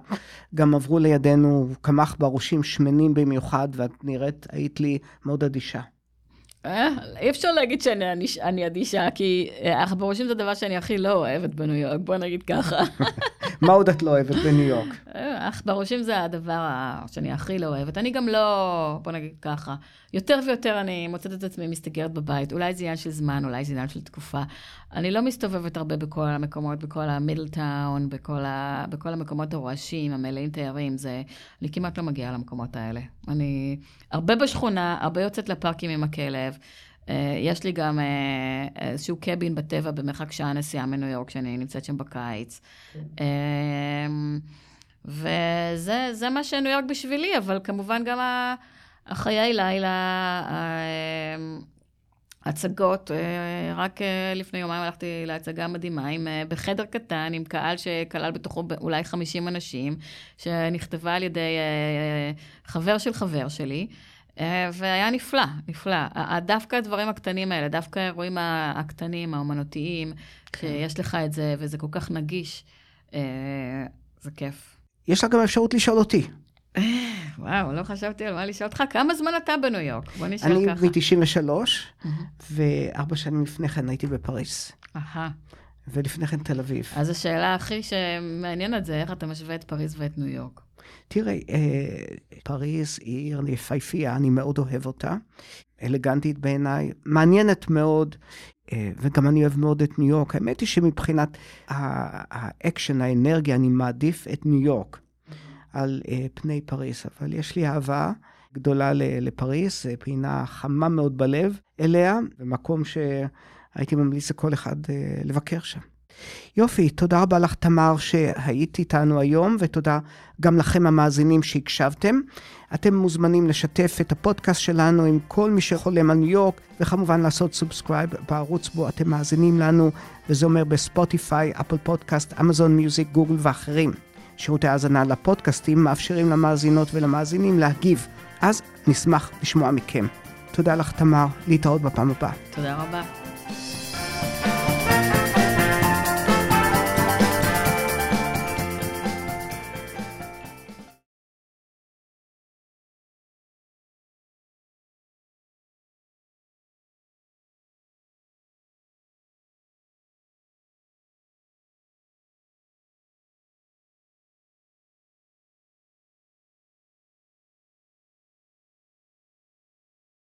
גם עברו לידינו כמה עכברושים שמנים במיוחד, ואת נראית, היית לי מאוד אדישה. אה, אי אפשר להגיד שאני אני- אני אדישה, כי אה, עכברושים זה דבר שאני הכי לא אוהבת בניו יורק, בוא נגיד ככה. מה עוד את לא אוהבת בניו יורק? אה, עכברושים זה הדבר שאני הכי לא אוהבת. אני גם לא, בוא נגיד ככה, יותר ויותר אני מוצאת את עצמי מסתגרת בבית. אולי זה עניין של זמן, אולי זה עניין של תקופה. אני לא מסתובבת הרבה בכל המקומות, בכל המידל טאון, בכל, ה... בכל המקומות הרועשים, המלאים תיירים. זה... אני כמעט לא מגיעה למקומות האלה. אני הרבה בשכונה, הרבה יוצאת לפארקים עם הכלב. אה, יש לי גם אה, איזשהו קבין בטבע במרחק שעה נסיעה מניו יורק, שאני נמצאת שם בקיץ. אה, וזה מה שניו יורק בשבילי, אבל כמובן גם החיי לילה, ה- הצגות, אה, רק אה, לפני יומיים הלכתי להצגה מדהימה, עם, אה, בחדר קטן, עם קהל שכלל בתוכו אולי 50 אנשים, שנכתבה על ידי חבר של חבר שלי. והיה נפלא, נפלא. דווקא הדברים הקטנים האלה, דווקא האירועים הקטנים, האומנותיים, שיש לך את זה, וזה כל כך נגיש, זה כיף. יש לך גם אפשרות לשאול אותי. וואו, לא חשבתי על מה לשאול אותך. כמה זמן אתה בניו יורק? בוא נשאל אני ככה. מ-93, וארבע שנים לפני כן הייתי בפריז, אהה. ולפני כן תל אביב. אז השאלה הכי שמעניינת זה איך אתה משווה את פריז ואת ניו יורק. תראה, אה, פריז היא עיר יפהפייה, אני מאוד אוהב אותה. אלגנטית בעיניי, מעניינת מאוד, אה, וגם אני אוהב מאוד את ניו יורק. האמת היא שמבחינת האקשן, האנרגיה, אני מעדיף את ניו יורק על אה, פני פריז. אבל יש לי אהבה גדולה ל- לפריז, זו פינה חמה מאוד בלב אליה, ומקום שהייתי ממליץ לכל אחד אה, לבקר שם. יופי, תודה רבה לך, תמר, שהיית איתנו היום, ותודה גם לכם המאזינים שהקשבתם. אתם מוזמנים לשתף את הפודקאסט שלנו עם כל מי שחולם על ניו יורק, וכמובן לעשות subscribe בערוץ בו אתם מאזינים לנו, וזה אומר בספוטיפיי, אפל פודקאסט, אמזון מיוזיק, גוגל ואחרים. שירותי האזנה לפודקאסטים מאפשרים למאזינות ולמאזינים להגיב, אז נשמח לשמוע מכם. תודה לך, תמר, להתראות בפעם הבאה. תודה רבה.